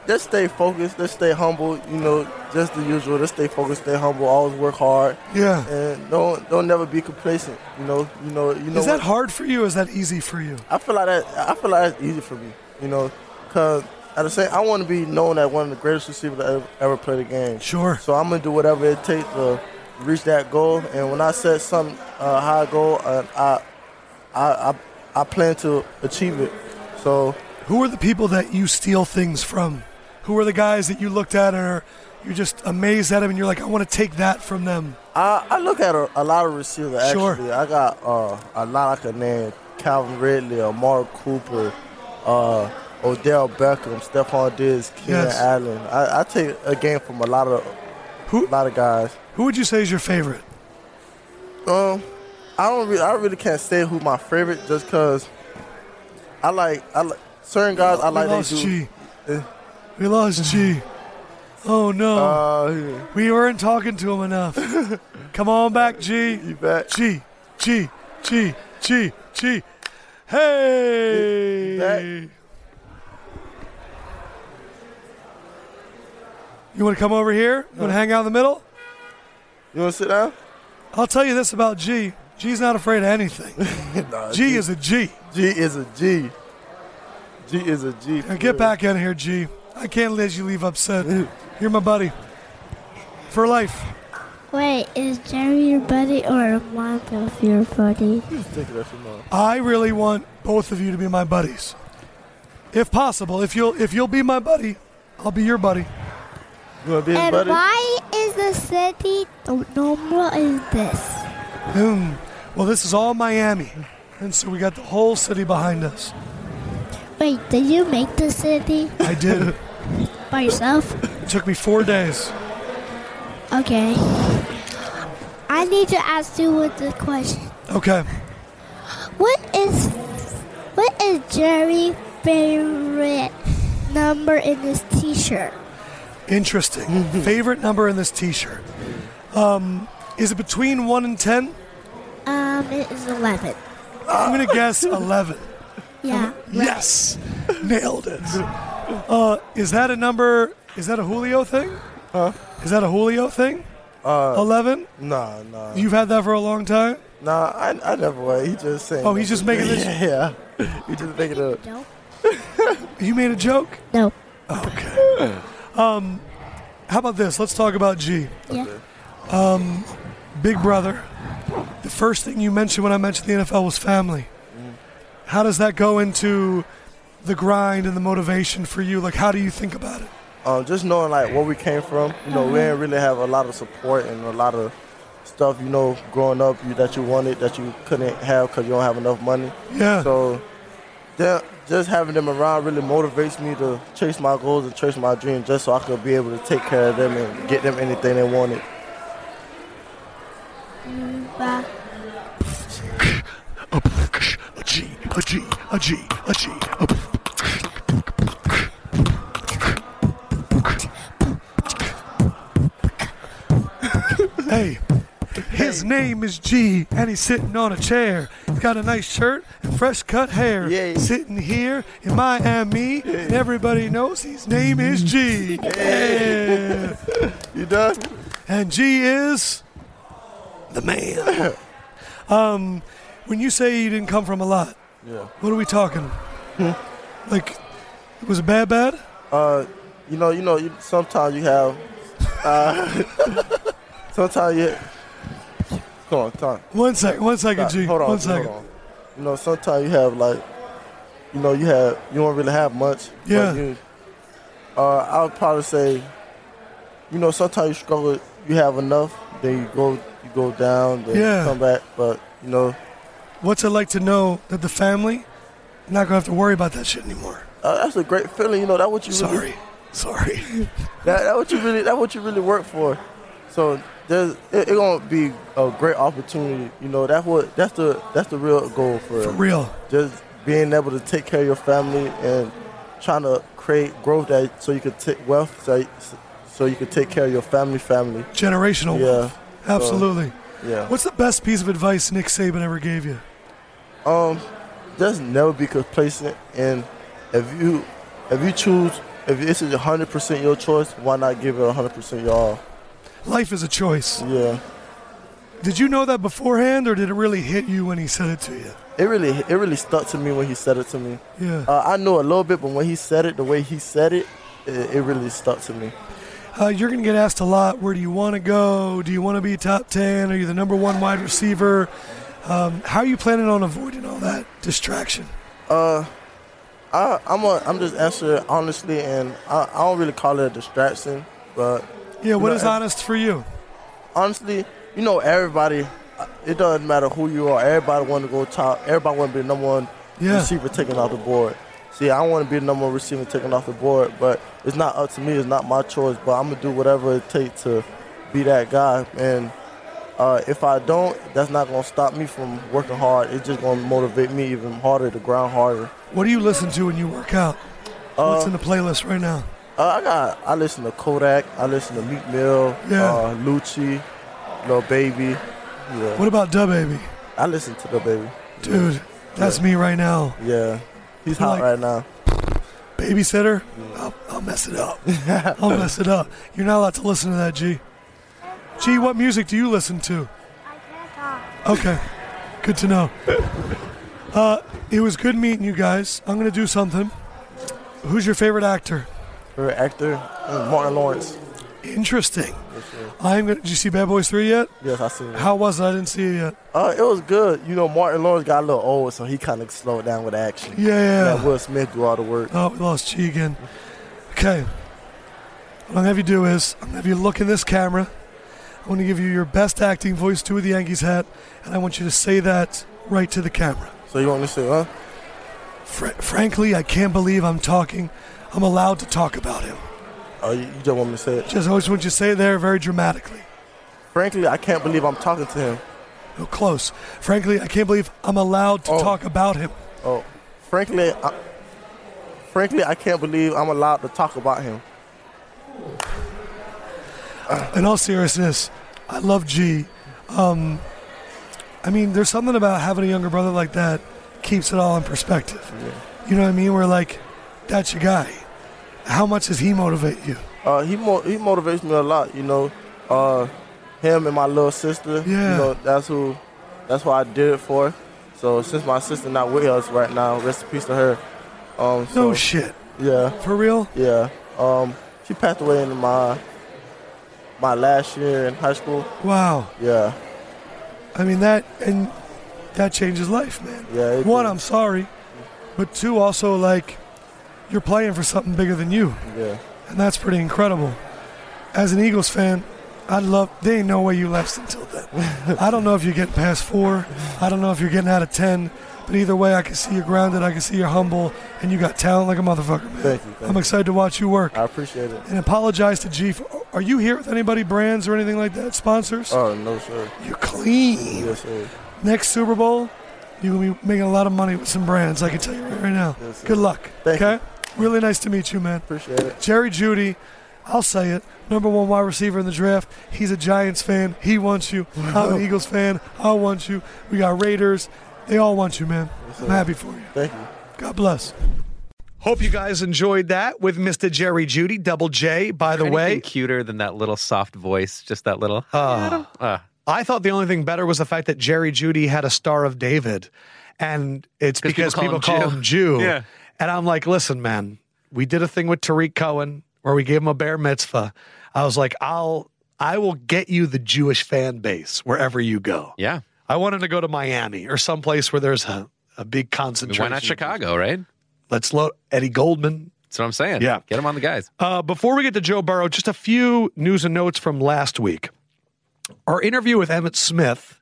[SPEAKER 3] just stay focused. Just stay humble. You know, just the usual. Just stay focused. Stay humble. Always work hard.
[SPEAKER 5] Yeah.
[SPEAKER 3] And don't don't never be complacent. You know. You know. You know.
[SPEAKER 5] Is that
[SPEAKER 3] what-
[SPEAKER 5] hard for you? Or is that easy for you?
[SPEAKER 3] I feel like that. I feel like that's easy for me. You know, cause at the same, I want to be known as one of the greatest receivers that ever, ever played the game.
[SPEAKER 5] Sure.
[SPEAKER 3] So I'm gonna do whatever it takes to reach that goal. And when I set some uh, high goal, uh, I, I I I plan to achieve it. So
[SPEAKER 5] Who are the people that you steal things from? Who are the guys that you looked at and are you're just amazed at them and you're like, I want to take that from them?
[SPEAKER 3] I, I look at a, a lot of receivers
[SPEAKER 5] Sure.
[SPEAKER 3] actually. I got uh, a lot I could name: Calvin Ridley, Amari Cooper, uh, Odell Beckham, Stefon Diggs, Keenan
[SPEAKER 5] Yes.
[SPEAKER 3] Allen. I, I take a game from a lot of
[SPEAKER 5] Who
[SPEAKER 3] a lot of guys.
[SPEAKER 5] who would you say is your favorite?
[SPEAKER 3] Um, I don't really, I really can't say who my favorite just cause I like, I like certain guys. I
[SPEAKER 5] We
[SPEAKER 3] like they
[SPEAKER 5] lost
[SPEAKER 3] do.
[SPEAKER 5] G. We lost G. Oh no.
[SPEAKER 3] Uh,
[SPEAKER 5] we weren't talking to him enough. Come on back, G.
[SPEAKER 3] you back?
[SPEAKER 5] G, G, G, G, G. Hey. You want to come over here? You want to hang out in the middle?
[SPEAKER 3] You want to sit down?
[SPEAKER 5] I'll tell you this about G. G's not afraid of anything.
[SPEAKER 3] Nah,
[SPEAKER 5] G is a G.
[SPEAKER 3] G is a G. G is a G.
[SPEAKER 5] Now get back in here, G. I can't let you leave upset. You're my buddy. For life.
[SPEAKER 4] Wait, is Jerry your buddy or one of your buddy?
[SPEAKER 3] Think of that for now.
[SPEAKER 5] I really want both of you to be my buddies. If possible, if you'll if you'll be my buddy, I'll be your buddy.
[SPEAKER 3] You want to be his
[SPEAKER 4] And
[SPEAKER 3] buddy?
[SPEAKER 4] why is the city the normal is this?
[SPEAKER 5] Hmm. Well, this is all Miami, and so we got the whole city behind us.
[SPEAKER 4] Wait, did you make the city
[SPEAKER 5] I did.
[SPEAKER 4] by yourself?
[SPEAKER 5] it took me four days.
[SPEAKER 4] Okay. I need to ask you with the question.
[SPEAKER 5] Okay.
[SPEAKER 4] What is what is Jerry's favorite number in this T-shirt?
[SPEAKER 5] Interesting. Favorite number in this T-shirt? Um, is it between one and ten?
[SPEAKER 4] Um, it is eleven.
[SPEAKER 5] I'm gonna guess eleven.
[SPEAKER 4] Yeah.
[SPEAKER 5] Yes, nailed it. Uh, is that a number? Is that a Julio thing?
[SPEAKER 3] Huh?
[SPEAKER 5] Is that a Julio thing?
[SPEAKER 3] Uh,
[SPEAKER 5] Eleven?
[SPEAKER 3] nah, nah.
[SPEAKER 5] You've had that for a long time.
[SPEAKER 3] Nah, I, I never was. He just saying.
[SPEAKER 5] Oh, he's just making this-
[SPEAKER 3] Yeah, he just making it.
[SPEAKER 4] No.
[SPEAKER 5] You made a joke.
[SPEAKER 4] No.
[SPEAKER 5] Okay. Um, how about this? Let's talk about G.
[SPEAKER 4] Yeah.
[SPEAKER 5] Big brother. The first thing you mentioned when I mentioned the NFL was family. How does that go into the grind and the motivation for you? Like, how do you think about it?
[SPEAKER 3] Um, just knowing like where we came from, you know, we didn't really have a lot of support and a lot of stuff, you know, growing up you, that you wanted that you couldn't have because you don't have enough money.
[SPEAKER 5] Yeah.
[SPEAKER 3] So, they're- just having them around really motivates me to chase my goals and chase my dreams, just so I could be able to take care of them and get them anything they wanted.
[SPEAKER 4] Bye.
[SPEAKER 5] A G, a G, a G, a G. A hey, his name is G, and he's sitting on a chair. He's got a nice shirt and fresh cut hair.
[SPEAKER 3] Yeah.
[SPEAKER 5] Sitting here in Miami, and everybody knows his name is G. Yeah.
[SPEAKER 3] You done?
[SPEAKER 5] And G is the man. um, when you say you didn't come from a lot,
[SPEAKER 3] Yeah.
[SPEAKER 5] what are we talking? Like, was it bad, bad?
[SPEAKER 3] Uh, you know, you know, you, sometimes you have. Uh, sometimes you. Come on, time.
[SPEAKER 5] One second, one second, G.
[SPEAKER 3] hold on,
[SPEAKER 5] one second.
[SPEAKER 3] hold on. You know, sometimes you have like, you know, you have you don't really have much.
[SPEAKER 5] Yeah.
[SPEAKER 3] You, uh, I would probably say, you know, sometimes you struggle. You have enough, then you go, you go down, then
[SPEAKER 5] Yeah.
[SPEAKER 3] you come back. But you know,
[SPEAKER 5] What's it like to know that the family not gonna have to worry about that shit anymore?
[SPEAKER 3] uh, that's a great feeling. You know, that what you really,
[SPEAKER 5] Sorry, sorry.
[SPEAKER 3] that, that what you really, that what you really work for. So there's, it, it gonna be a great opportunity. You know, that's what, that's the, that's the real goal for,
[SPEAKER 5] For real.
[SPEAKER 3] just being able to take care of your family and trying to create growth that so you could take wealth so, so you could take care of your family family
[SPEAKER 5] Generational.
[SPEAKER 3] yeah
[SPEAKER 5] wealth. Absolutely.
[SPEAKER 3] yeah
[SPEAKER 5] What's the best piece of advice Nick Saban ever gave you?
[SPEAKER 3] Um just never be complacent and if you if you choose if this is 100% your choice why not give it 100% your all
[SPEAKER 5] Life is a choice.
[SPEAKER 3] yeah
[SPEAKER 5] Did you know that beforehand, or did it really hit you when he said it to you?
[SPEAKER 3] it really it really stuck to me when he said it to me
[SPEAKER 5] Yeah.
[SPEAKER 3] uh, I know a little bit but when he said it the way he said it it, it really stuck to me
[SPEAKER 5] Uh, you're going to get asked a lot. Where do you want to go? Do you want to be top ten? Are you the number one wide receiver? Um, how are you planning on avoiding all that distraction?
[SPEAKER 3] Uh, I, I'm a, I'm just answering honestly, and I, I don't really call it a distraction, but
[SPEAKER 5] Yeah, what
[SPEAKER 3] know,
[SPEAKER 5] is honest for you?
[SPEAKER 3] honestly, you know, everybody, it doesn't matter who you are. Everybody want to go top. Everybody want to be the number one
[SPEAKER 5] Yeah.
[SPEAKER 3] receiver taken off the board. See, I want to be the number one receiver taken off the board, but it's not up to me. It's not my choice. But I'm gonna do whatever it takes to be that guy. And uh, if I don't, that's not gonna stop me from working hard. It's just gonna motivate me even harder to grind harder.
[SPEAKER 5] What do you listen to when you work out? What's
[SPEAKER 3] Uh,
[SPEAKER 5] in the playlist right now?
[SPEAKER 3] Uh, I got. I listen to Kodak. I listen to Meek Mill.
[SPEAKER 5] Yeah.
[SPEAKER 3] Uh, Lucci, Lil Baby. Yeah.
[SPEAKER 5] What about Da Baby?
[SPEAKER 3] I listen to the baby.
[SPEAKER 5] Dude, that's me right now.
[SPEAKER 3] Yeah. He's hot
[SPEAKER 5] like-
[SPEAKER 3] right now.
[SPEAKER 5] Babysitter? I'll, I'll mess it up. I'll mess it up. You're not allowed to listen to that, G. G, what music do you listen to? Okay, good to know. Uh, it was good meeting you guys. I'm gonna do something. Who's your favorite actor?
[SPEAKER 3] Favorite actor? Mm, Martin Lawrence.
[SPEAKER 5] Interesting. I'm gonna. Did you see Bad Boys Three yet?
[SPEAKER 3] Yes, I seen it.
[SPEAKER 5] How was it? I didn't see it yet.
[SPEAKER 3] Uh, it was good. You know, Martin Lawrence got a little old, so he kind of slowed down with action.
[SPEAKER 5] Yeah, yeah.
[SPEAKER 3] Let Will Smith do all the work.
[SPEAKER 5] Oh, we lost G again. Okay. What I'm gonna have you do is I'm gonna have you look in this camera. I want to give you your best acting voice to the Yankees hat, and I want you to say that right to the camera.
[SPEAKER 3] So you want me to say, huh?
[SPEAKER 5] Fr- frankly, I can't believe I'm talking. I'm allowed to talk about him.
[SPEAKER 3] Oh, you, you just want me to say it?
[SPEAKER 5] Just always want you to say it there very dramatically.
[SPEAKER 3] Frankly, I can't believe I'm talking to him.
[SPEAKER 5] No, close. Frankly, I can't believe I'm allowed to
[SPEAKER 3] Oh.
[SPEAKER 5] talk about him.
[SPEAKER 3] Oh, frankly, I, frankly, I can't believe I'm allowed to talk about him.
[SPEAKER 5] in all seriousness, I love G. Um, I mean, there's something about having a younger brother like that keeps it all in perspective. You know what I mean? We're like, that's your guy. How much does he motivate you?
[SPEAKER 3] Uh, he mo- he motivates me a lot. You know, uh, him and my little sister.
[SPEAKER 5] Yeah.
[SPEAKER 3] You know, that's who, that's what I did it for. So since my sister not with us right now, rest in peace to her. Um, so,
[SPEAKER 5] No shit.
[SPEAKER 3] Yeah,
[SPEAKER 5] For real?
[SPEAKER 3] yeah. Um, she passed away in my my last year in high school.
[SPEAKER 5] Wow.
[SPEAKER 3] Yeah,
[SPEAKER 5] I mean that and that changes life, man.
[SPEAKER 3] yeah.
[SPEAKER 5] One,
[SPEAKER 3] did.
[SPEAKER 5] I'm sorry, but two, also like you're playing for something bigger than you,
[SPEAKER 3] Yeah.
[SPEAKER 5] and that's pretty incredible. As an Eagles fan, I'd love. There ain't no way you last until then. I don't know if you're getting past four. I don't know if you're getting out of ten. But either way, I can see you're grounded. I can see you're humble, and you got talent like a motherfucker, man.
[SPEAKER 3] Thank you. Thank
[SPEAKER 5] I'm
[SPEAKER 3] you.
[SPEAKER 5] excited to watch you work.
[SPEAKER 3] I appreciate it.
[SPEAKER 5] And apologize to G. For, are you here with anybody, brands or anything like that, sponsors?
[SPEAKER 3] Oh no, sir.
[SPEAKER 5] you're clean.
[SPEAKER 3] Yes, sir.
[SPEAKER 5] Next Super Bowl, you're gonna be making a lot of money with some brands. I can tell you right, now.
[SPEAKER 3] Yes, sir.
[SPEAKER 5] Good luck.
[SPEAKER 3] Thank
[SPEAKER 5] okay. Really nice to meet you, man.
[SPEAKER 3] Appreciate it.
[SPEAKER 5] Jerry Jeudy, I'll say it. Number one wide receiver in the draft. He's a Giants fan. He wants you. I'm an Eagles fan. I want you. We got Raiders. They all want you, man. I'm happy for you.
[SPEAKER 3] Thank you.
[SPEAKER 5] God bless.
[SPEAKER 1] Hope you guys enjoyed that with Mr. Jerry Jeudy, Double J, by the
[SPEAKER 2] Anything
[SPEAKER 1] way.
[SPEAKER 2] cuter than that little soft voice, just that little.
[SPEAKER 1] Uh,
[SPEAKER 2] Uh,
[SPEAKER 1] I thought the only thing better was the fact that Jerry Jeudy had a Star of David. And it's because
[SPEAKER 2] people
[SPEAKER 1] people
[SPEAKER 2] call
[SPEAKER 1] call,
[SPEAKER 2] him
[SPEAKER 1] him Jew.
[SPEAKER 2] Yeah.
[SPEAKER 1] And I'm like, listen, man, we did a thing with Tarik Cohen where we gave him a bear mitzvah. I was like, I'll I will get you the Jewish fan base wherever you go.
[SPEAKER 2] yeah.
[SPEAKER 1] I wanted to go to Miami or someplace where there's a, a big concentration.
[SPEAKER 2] why not Chicago, right?
[SPEAKER 1] Let's load Eddie Goldman.
[SPEAKER 2] That's what I'm saying.
[SPEAKER 1] Yeah.
[SPEAKER 2] Get him on the guys.
[SPEAKER 1] Uh, before we get to Joe Burrow, just a few news and notes from last week. Our interview with Emmitt Smith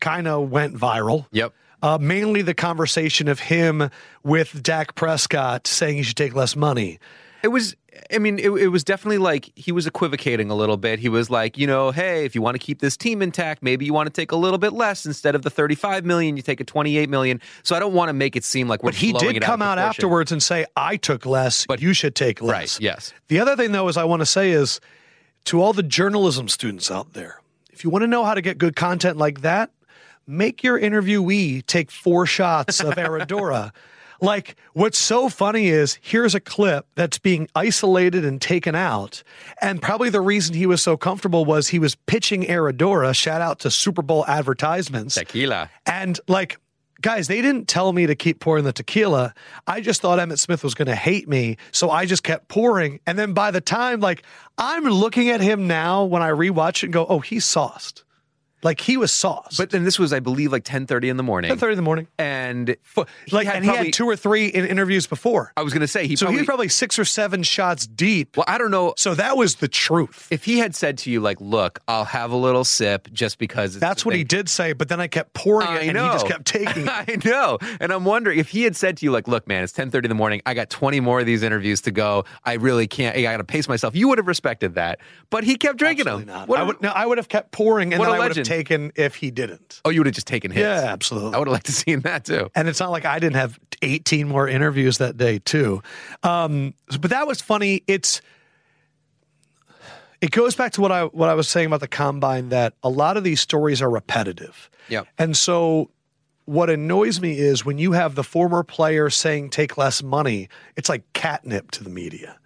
[SPEAKER 1] kind of went viral.
[SPEAKER 2] Yep.
[SPEAKER 1] Uh, mainly the conversation of him with Dak Prescott saying he should take less money.
[SPEAKER 2] It was, I mean, it, it was definitely like he was equivocating a little bit. He was like, you know, hey, if you want to keep this team intact, maybe you want to take a little bit less instead of the 35 million, you take a 28 million. So I don't want to make it seem like we're
[SPEAKER 1] But he did come
[SPEAKER 2] out,
[SPEAKER 1] out afterwards and say, I took less, but you should take less.
[SPEAKER 2] Right. Yes.
[SPEAKER 1] The other thing, though, is I want to say is to all the journalism students out there, if you want to know how to get good content like that, make your interviewee take four shots of Herradura. Like, what's so funny is here's a clip that's being isolated and taken out. And probably the reason he was so comfortable was he was pitching Herradura, shout out to Super Bowl advertisements.
[SPEAKER 2] Tequila.
[SPEAKER 1] And like, guys, they didn't tell me to keep pouring the tequila. I just thought Emmitt Smith was going to hate me. So I just kept pouring. And then by the time, like, I'm looking at him now when I rewatch it and go, oh, he's sauced. Like, he was sauce.
[SPEAKER 2] But then this was, I believe, like 10:30 in the morning.
[SPEAKER 1] 10:30 in the morning.
[SPEAKER 2] And
[SPEAKER 1] Like,
[SPEAKER 2] had
[SPEAKER 1] and he had two or three in interviews before.
[SPEAKER 2] I was going to say he
[SPEAKER 1] so
[SPEAKER 2] probably,
[SPEAKER 1] he was probably six or seven shots deep.
[SPEAKER 2] Well, I don't know.
[SPEAKER 1] So that was the truth.
[SPEAKER 2] If he had said to you, like, look, I'll have a little sip just because it's
[SPEAKER 1] That's
[SPEAKER 2] the
[SPEAKER 1] what he did say, but then I kept pouring
[SPEAKER 2] I
[SPEAKER 1] it and he just kept taking it.
[SPEAKER 2] I know. And I'm wondering if he had said to you, like, look, man, it's 1030 in the morning. I got 20 more of these interviews to go. I really can't, I got to pace myself. You would have respected that. But he kept drinking
[SPEAKER 1] Absolutely
[SPEAKER 2] them.
[SPEAKER 1] not.
[SPEAKER 2] What
[SPEAKER 1] I
[SPEAKER 2] a-
[SPEAKER 1] would, no, I would have kept pouring and
[SPEAKER 2] What
[SPEAKER 1] then
[SPEAKER 2] a
[SPEAKER 1] I would have
[SPEAKER 2] legend.
[SPEAKER 1] Taken if he didn't.
[SPEAKER 2] oh, you would have just taken hits.
[SPEAKER 1] Yeah, absolutely.
[SPEAKER 2] I would have liked to seen that too.
[SPEAKER 1] And it's not like I didn't have 18 more interviews that day too. Um, but that was funny. It's it goes back to what I what I was saying about the combine that a lot of these stories are repetitive.
[SPEAKER 2] Yep.
[SPEAKER 1] And so what annoys me is when you have the former player saying take less money, it's like catnip to the media.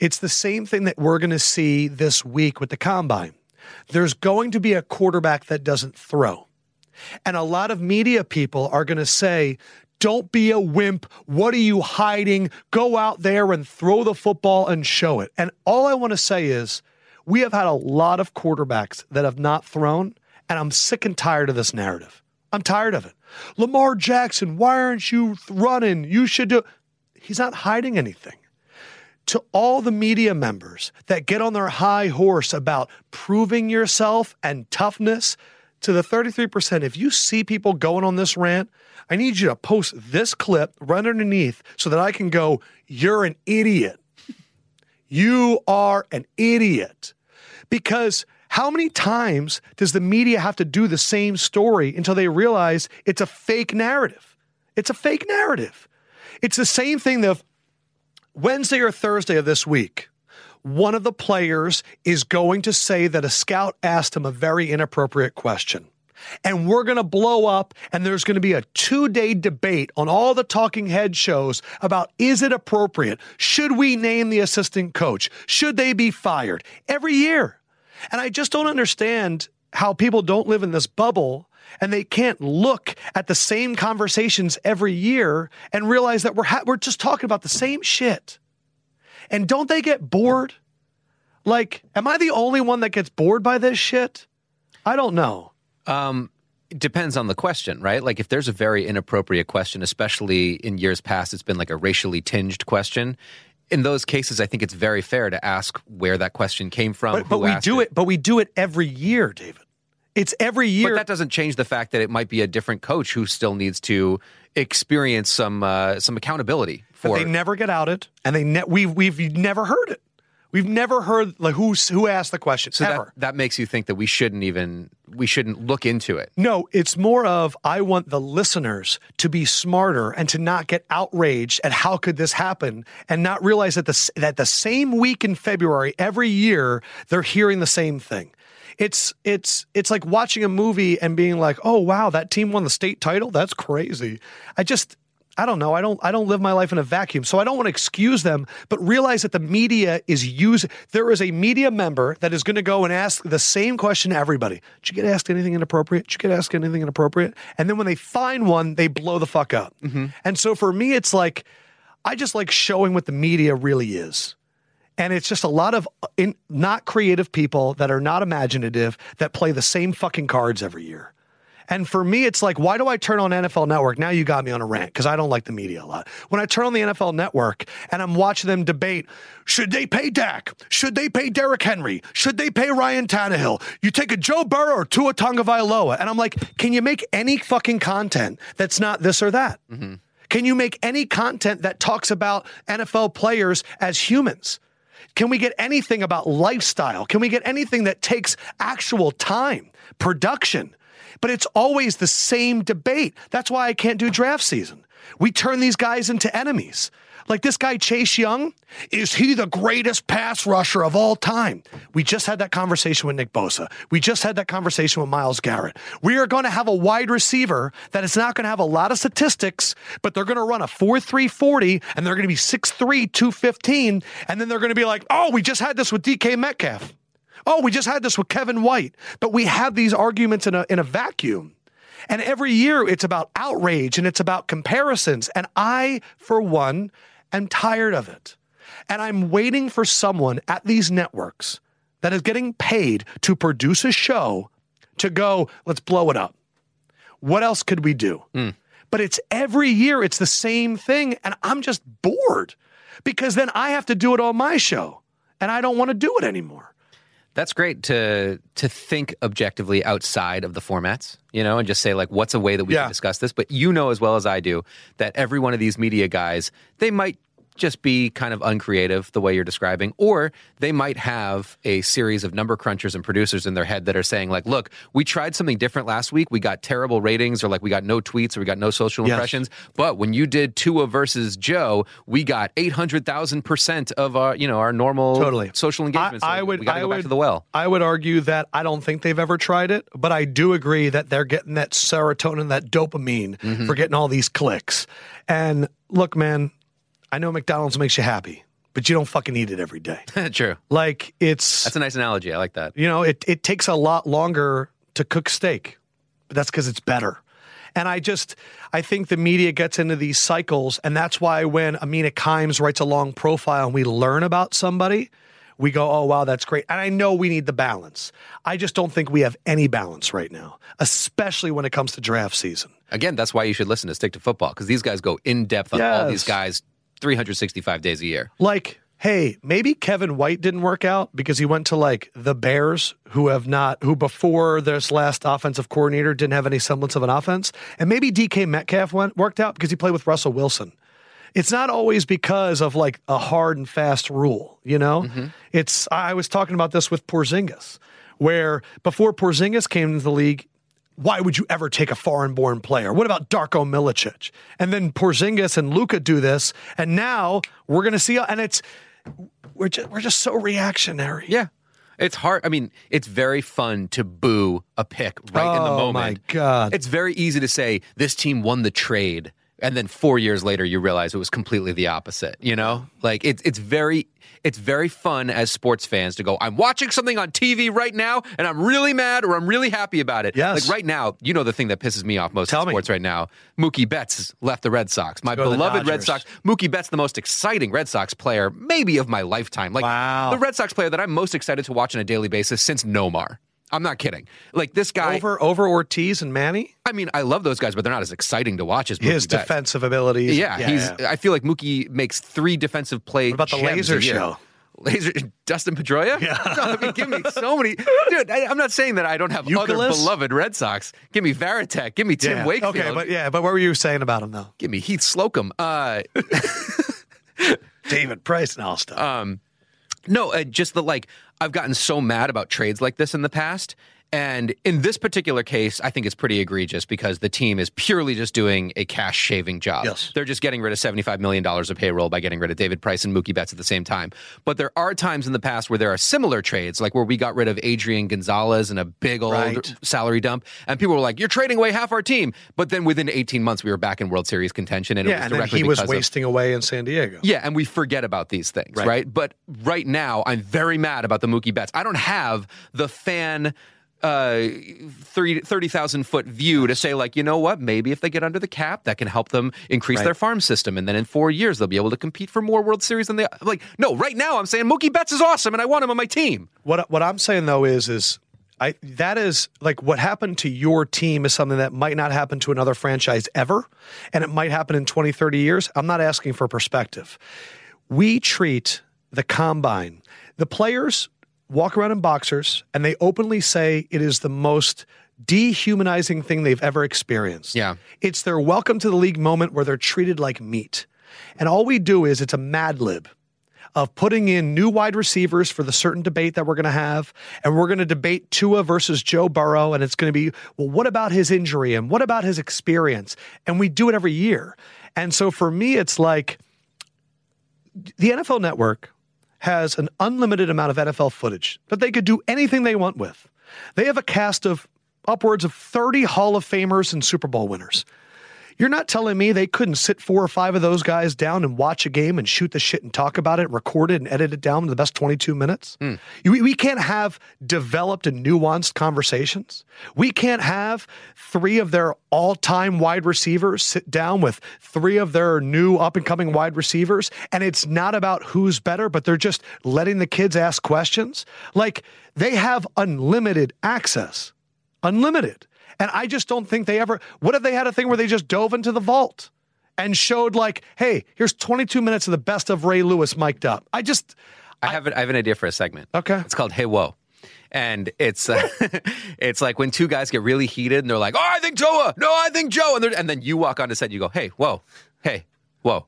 [SPEAKER 1] It's the same thing that we're going to see this week with the combine. There's going to be a quarterback that doesn't throw. And a lot of media people are going to say, don't be a wimp. What are you hiding? Go out there and throw the football and show it. And all I want to say is, we have had a lot of quarterbacks that have not thrown, and I'm sick and tired of this narrative. I'm tired of it. Lamar Jackson, why aren't you running? You should do. He's not hiding anything. To all the media members that get on their high horse about proving yourself and toughness, to the 33%, if you see people going on this rant, I need you to post this clip right underneath so that I can go, You're an idiot. You are an idiot. Because how many times does the media have to do the same story until they realize it's a fake narrative? It's a fake narrative. It's the same thing that Wednesday or Thursday of this week, one of the players is going to say that a scout asked him a very inappropriate question. And we're going to blow up, and there's going to be a two day debate on all the talking head shows about is it appropriate? Should we name the assistant coach? Should they be fired? Every year. And I just don't understand how people don't live in this bubble and they can't look at the same conversations every year and realize that we're ha- we're just talking about the same shit. And don't they get bored? Like, am I the only one that gets bored by this shit? I don't know.
[SPEAKER 2] Um, it depends on the question, right? Like if there's a very inappropriate question, especially in years past, it's been like a racially tinged question. In those cases, I think it's very fair to ask where that question came from.
[SPEAKER 1] But, but we do it. But we do it every year, David. It's every year.
[SPEAKER 2] But that doesn't change the fact that it might be a different coach who still needs to experience some uh, some accountability
[SPEAKER 1] but
[SPEAKER 2] for.
[SPEAKER 1] they never get outed, and they ne- we've we've never heard it. We've never heard like who who asked the question
[SPEAKER 2] so
[SPEAKER 1] ever.
[SPEAKER 2] that, that makes you think that we shouldn't even we shouldn't look into it.
[SPEAKER 1] No, it's more of I want the listeners to be smarter and to not get outraged at how could this happen and not realize that the that the same week in February every year they're hearing the same thing. It's it's it's like watching a movie and being like, "Oh wow, that team won the state title. That's crazy." I just I don't know. I don't I don't live my life in a vacuum. So I don't want to excuse them, but realize that the media is using there is a media member that is going to go and ask the same question to everybody. Did you get asked anything inappropriate? Did you get asked anything inappropriate? And then when they find one, they blow the fuck up. Mm-hmm. And so for me it's like I just like showing what the media really is. And it's just a lot of in, not creative people that are not imaginative that play the same fucking cards every year. And for me, it's like, why do I turn on NFL Network? Now you got me on a rant because I don't like the media a lot. When I turn on the NFL Network and I'm watching them debate, should they pay Dak? Should they pay Derrick Henry? Should they pay Ryan Tannehill? You take a Joe Burrow or Tua Tagovailoa, and I'm like, can you make any fucking content that's not this or that? Mm-hmm. Can you make any content that talks about NFL players as humans? Can we get anything about lifestyle? Can we get anything that takes actual time, production? But it's always the same debate. That's why I can't do draft season. We turn these guys into enemies. Like this guy, Chase Young, is he the greatest pass rusher of all time? We just had that conversation with Nick Bosa. We just had that conversation with Myles Garrett. We are going to have a wide receiver that is not going to have a lot of statistics, but they're going to run a 4 3 40 and they're going to be 6'3, 215. And then they're going to be like, oh, we just had this with DK Metcalf. Oh, we just had this with Kevin White. But we have these arguments in a, in a vacuum. And every year it's about outrage and it's about comparisons. And I, for one, am tired of it. And I'm waiting for someone at these networks that is getting paid to produce a show to go, let's blow it up. What else could we do? Hmm. But it's every year, it's the same thing. And I'm just bored because then I have to do it on my show and I don't want to do it anymore.
[SPEAKER 2] That's great to to think objectively outside of the formats, you know, and just say like, what's a way that we
[SPEAKER 1] Yeah.
[SPEAKER 2] can discuss this? But you know as well as I do that every one of these media guys, they might just be kind of uncreative the way you're describing, or they might have a series of number crunchers and producers in their head that are saying, like, look, we tried something different last week. We got terrible ratings, or like we got no tweets, or we got no social
[SPEAKER 1] Yes.
[SPEAKER 2] impressions. But when you did Tua versus Joe, we got 800,000% of our, you know, our normal
[SPEAKER 1] Totally.
[SPEAKER 2] social engagement. So
[SPEAKER 1] I, I would.
[SPEAKER 2] we got to
[SPEAKER 1] I
[SPEAKER 2] go
[SPEAKER 1] would,
[SPEAKER 2] back to the well.
[SPEAKER 1] I would argue that I don't think they've ever tried it, but I do agree that they're getting that serotonin, that dopamine
[SPEAKER 2] Mm-hmm.
[SPEAKER 1] for getting all these clicks. And look, man, I know McDonald's makes you happy, but you don't fucking eat it every day.
[SPEAKER 2] True.
[SPEAKER 1] Like it's,
[SPEAKER 2] That's a nice analogy. I like that.
[SPEAKER 1] you know, it it takes a lot longer to cook steak, but that's because it's better. And I just, I think the media gets into these cycles, and that's why when a Mina Kimes writes a long profile and we learn about somebody, we go, oh wow, that's great. And I know we need the balance. I just don't think we have any balance right now, especially when it comes to draft season.
[SPEAKER 2] Again, that's why you should listen to Stick to Football because these guys go in depth on all
[SPEAKER 1] Yes.
[SPEAKER 2] these guys 365 days a year.
[SPEAKER 1] Like, hey, maybe Kevin White didn't work out because he went to like the Bears, who have not, who before this last offensive coordinator didn't have any semblance of an offense, and maybe DK Metcalf went worked out because he played with Russell Wilson. It's not always because of like a hard and fast rule, you know. Mm-hmm. It's I was talking about this with Porzingis, where before Porzingis came into the league, why would you ever take a foreign born player? What about Darko Milicic? And then Porzingis and Luka do this, and now we're going to see, and it's we're just, we're just so reactionary.
[SPEAKER 2] Yeah. It's hard. I mean, it's very fun to boo a pick right in the moment.
[SPEAKER 1] Oh, my God.
[SPEAKER 2] It's very easy to say this team won the trade, and then four years later you realize it was completely the opposite. You know, like it's it's very it's very fun as sports fans to go. I'm watching something on TV right now, and I'm really mad or I'm really happy about it.
[SPEAKER 1] Yes.
[SPEAKER 2] Like right now, you know the thing that pisses me off most
[SPEAKER 1] Tell
[SPEAKER 2] in
[SPEAKER 1] me.
[SPEAKER 2] sports right now. Mookie Betts left the Red Sox. My
[SPEAKER 1] go to the
[SPEAKER 2] beloved Red Sox. Mookie Betts, the most exciting Red Sox player, maybe of my lifetime. Like
[SPEAKER 1] Wow.
[SPEAKER 2] the Red Sox player that I'm most excited to watch on a daily basis since Nomar. I'm not kidding. Like this guy,
[SPEAKER 1] Over over Ortiz and Manny,
[SPEAKER 2] I mean, I love those guys, but they're not as exciting to watch as Mookie
[SPEAKER 1] his
[SPEAKER 2] Betts.
[SPEAKER 1] defensive abilities.
[SPEAKER 2] Yeah, he's. I feel like Mookie makes three defensive plays.
[SPEAKER 1] What about the laser show?
[SPEAKER 2] Laser Dustin Pedroia? Yeah. I mean, give me so many. Dude, I, I'm not saying that I don't have other beloved Red Sox. Give me Varitek. Give me Tim
[SPEAKER 1] yeah.
[SPEAKER 2] Wakefield.
[SPEAKER 1] Okay, but yeah, but what were you saying about him though?
[SPEAKER 2] Give me Heath Slocumb. Uh,
[SPEAKER 1] David Price and all stuff.
[SPEAKER 2] Um, no, uh, just the like I've gotten so mad about trades like this in the past. And in this particular case, I think it's pretty egregious because the team is purely just doing a cash shaving job.
[SPEAKER 1] Yes.
[SPEAKER 2] They're just getting rid of $75 million of payroll by getting rid of David Price and Mookie Betts at the same time. But there are times in the past where there are similar trades, like where we got rid of Adrian Gonzalez and a big old
[SPEAKER 1] Right.
[SPEAKER 2] salary dump. And people were like, you're trading away half our team. But then within 18 months, we were back in World Series contention. And it
[SPEAKER 1] yeah,
[SPEAKER 2] was
[SPEAKER 1] and he was
[SPEAKER 2] because of-
[SPEAKER 1] wasting away in San Diego.
[SPEAKER 2] yeah, and we forget about these things, right.
[SPEAKER 1] Right.
[SPEAKER 2] But right now, I'm very mad about the Mookie Betts. I don't have the fan uh 30 30,000 foot view to say like, you know what, maybe if they get under the cap, that can help them increase
[SPEAKER 1] Right.
[SPEAKER 2] their farm system and then in 4 years they'll be able to compete for more World Series than they like no, right now I'm saying Mookie Betts is awesome and I want him on my team.
[SPEAKER 1] What what I'm saying though is is I that is like what happened to your team is something that might not happen to another franchise ever and it might happen in 20 30 years. I'm not asking for perspective. We treat the combine. The players walk around in boxers and they openly say it is the most dehumanizing thing they've ever experienced.
[SPEAKER 2] Yeah.
[SPEAKER 1] It's their welcome to the league moment where they're treated like meat. And all we do is it's a mad lib of putting in new wide receivers for the certain debate that we're going to have. And we're going to debate Tua versus Joe Burrow. And it's going to be, well, what about his injury? And what about his experience? And we do it every year. And so for me, it's like the NFL network has an unlimited amount of NFL footage that they could do anything they want with. They have a cast of upwards of 30 Hall of Famers and Super Bowl winners. You're not telling me they couldn't sit four or five of those guys down and watch a game and shoot the shit and talk about it, record it and edit it down to the best 22 minutes? Hmm. You- We, we can't have developed and nuanced conversations. We can't have three of their all time wide receivers sit down with three of their new up and coming wide receivers. And it's not about who's better, but they're just letting the kids ask questions. Like they have unlimited access unlimited. And I just don't think they ever. What if they had a thing where they just dove into the vault and showed like, hey, here's 22 minutes of the best of Ray Lewis mic'd up. I just
[SPEAKER 2] I have an, I have an idea for a segment.
[SPEAKER 1] Okay.
[SPEAKER 2] It's called Hey Whoa. And it's uh, it's like when two guys get really heated and they're like, "Oh, I think Joa. No, I think Joe." And, and then you walk on to set, you go, "Hey, whoa, hey, whoa."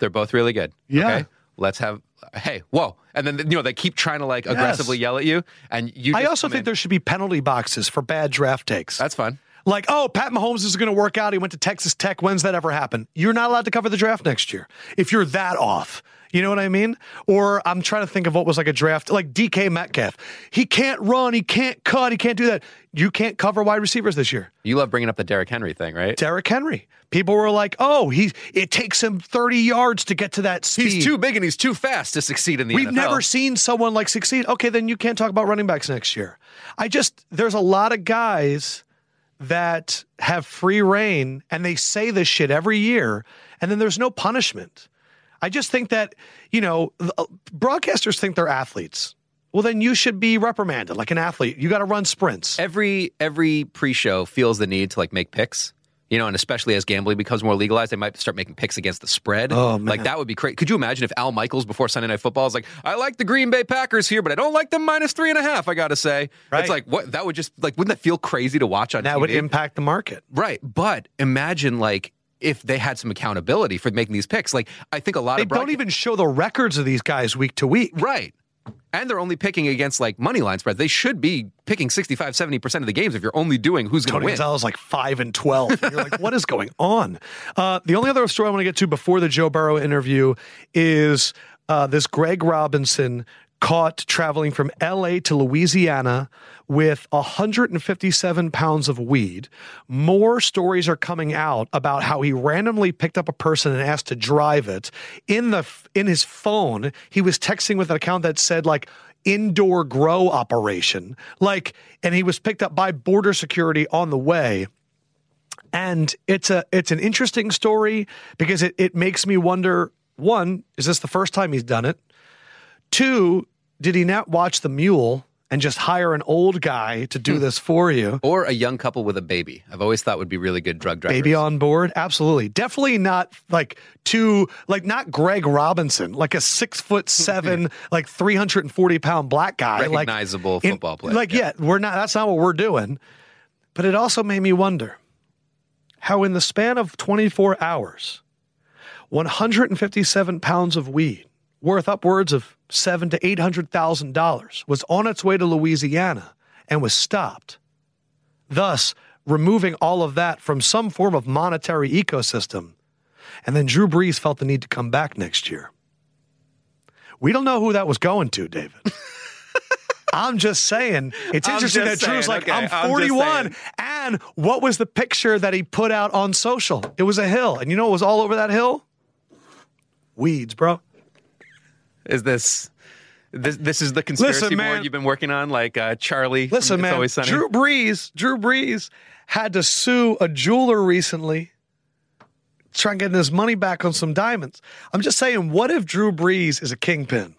[SPEAKER 2] They're both really good.
[SPEAKER 1] Yeah.
[SPEAKER 2] Okay? Let's have. Hey, whoa! And then you know they keep trying to like aggressively yell at you, and you.
[SPEAKER 1] I also think
[SPEAKER 2] in.
[SPEAKER 1] there should be penalty boxes for bad draft takes.
[SPEAKER 2] That's fun.
[SPEAKER 1] Like, oh, Pat Mahomes is going to work out. He went to Texas Tech. When's that ever happen? You're not allowed to cover the draft next year if you're that off. You know what I mean? Or I'm trying to think of what was like a draft, like DK Metcalf. He can't run. He can't cut. He can't do that. You can't cover wide receivers this year.
[SPEAKER 2] You love bringing up the Derrick Henry thing, right?
[SPEAKER 1] Derrick Henry. People were like, oh, he it takes him 30 yards to get to that speed.
[SPEAKER 2] He's too big and he's too fast to succeed in the
[SPEAKER 1] We've
[SPEAKER 2] NFL.
[SPEAKER 1] never seen someone like succeed. Okay, then you can't talk about running backs next year. I just there's a lot of guys that have free reign and they say this shit every year and then there's no punishment. I just think that, you know, uh, broadcasters think they're athletes. Well, then you should be reprimanded like an athlete. You got to run sprints.
[SPEAKER 2] every every pre-show feels the need to like make picks. You know, and especially as gambling becomes more legalized, they might start making picks against the spread.
[SPEAKER 1] Oh, man.
[SPEAKER 2] Like that would be crazy. Could you imagine if Al Michaels before Sunday Night Football is like, I like the Green Bay Packers here, but I don't like them minus three and a half, I gotta say.
[SPEAKER 1] Right.
[SPEAKER 2] It's like what that would just like wouldn't that feel crazy to watch on
[SPEAKER 1] That
[SPEAKER 2] TV?
[SPEAKER 1] would impact the market.
[SPEAKER 2] Right. But imagine like if they had some accountability for making these picks. Like I think a lot
[SPEAKER 1] They
[SPEAKER 2] of
[SPEAKER 1] don't even show the records of these guys week to week.
[SPEAKER 2] Right. And they're only picking against like money line spreads. They should be picking 65, 70% of the games if you're only doing who's going to win.
[SPEAKER 1] Tony Gonzalez like five and twelve. And you're like, what is going on? Uh, the only other story I want to get to before the Joe Burrow interview is uh, this Greg Robinson caught traveling from L.A. to Louisiana with 157 pounds of weed. More stories are coming out about how he randomly picked up a person and asked to drive it. In the in his phone, he was texting with an account that said like indoor grow operation. Like, and he was picked up by border security on the way. And it's a it's an interesting story because it, it makes me wonder, one, is this the first time he's done it? Two, did he not watch the mule and just hire an old guy to do hmm. this for you?
[SPEAKER 2] or a young couple with a baby. I've always thought would be really good drug drivers.
[SPEAKER 1] Baby on board? Absolutely. Definitely not like two, like not Greg Robinson, like a six foot hmm. seven, like 340 pound black guy. like-
[SPEAKER 2] Recognizable
[SPEAKER 1] in-
[SPEAKER 2] football player,
[SPEAKER 1] Like,
[SPEAKER 2] yeah.
[SPEAKER 1] yeah, we're not, that's not what we're doing. But it also made me wonder how, in the span of 24 hours, 157 pounds of weed worth upwards of seven to eight hundred thousand dollars was on its way to Louisiana and was stopped, thus removing all of that from some form of monetary ecosystem. And then Drew Brees felt the need to come back next year. We don't know who that was going to, David. I'm just saying, it's interesting that Drew's
[SPEAKER 2] saying,
[SPEAKER 1] like,
[SPEAKER 2] okay,
[SPEAKER 1] I'm
[SPEAKER 2] I'm
[SPEAKER 1] 41. And what was the picture that he put out on social? It was a hill. And you know what was all over that hill? Weeds, bro.
[SPEAKER 2] Is this this this is the conspiracy
[SPEAKER 1] Listen, man.
[SPEAKER 2] board you've been working on, like uh, Charlie?
[SPEAKER 1] Listen,
[SPEAKER 2] It's
[SPEAKER 1] man.
[SPEAKER 2] Always Sunny?
[SPEAKER 1] Drew Brees, Drew Brees had to sue a jeweler recently, trying to get his money back on some diamonds. I'm just saying, what if Drew Brees is a kingpin?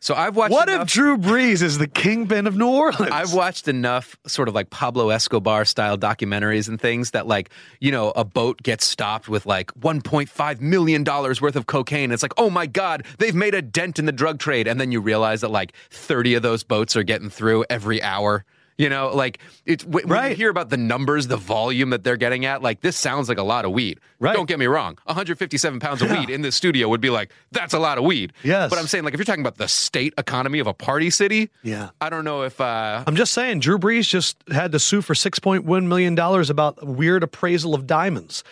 [SPEAKER 2] So I've watched.
[SPEAKER 1] What
[SPEAKER 2] enough,
[SPEAKER 1] if Drew Brees is the kingpin of New Orleans?
[SPEAKER 2] I've watched enough sort of like Pablo Escobar style documentaries and things that like, you know, a boat gets stopped with like 1.5 million dollars worth of cocaine. It's like, "Oh my god, they've made a dent in the drug trade." And then you realize that like 30 of those boats are getting through every hour. You know, like it's when when you
[SPEAKER 1] Right.
[SPEAKER 2] hear about the numbers, the volume that they're getting at, like this sounds like a lot of weed.
[SPEAKER 1] Right.
[SPEAKER 2] Don't get me wrong. 157 pounds of weed in this studio would be like, that's a lot of weed.
[SPEAKER 1] Yes.
[SPEAKER 2] But I'm saying, like, if you're talking about the state economy of a party city,
[SPEAKER 1] Yeah.
[SPEAKER 2] I don't know if uh
[SPEAKER 1] I'm just saying, Drew Brees just had to sue for $6.1 million about weird appraisal of diamonds.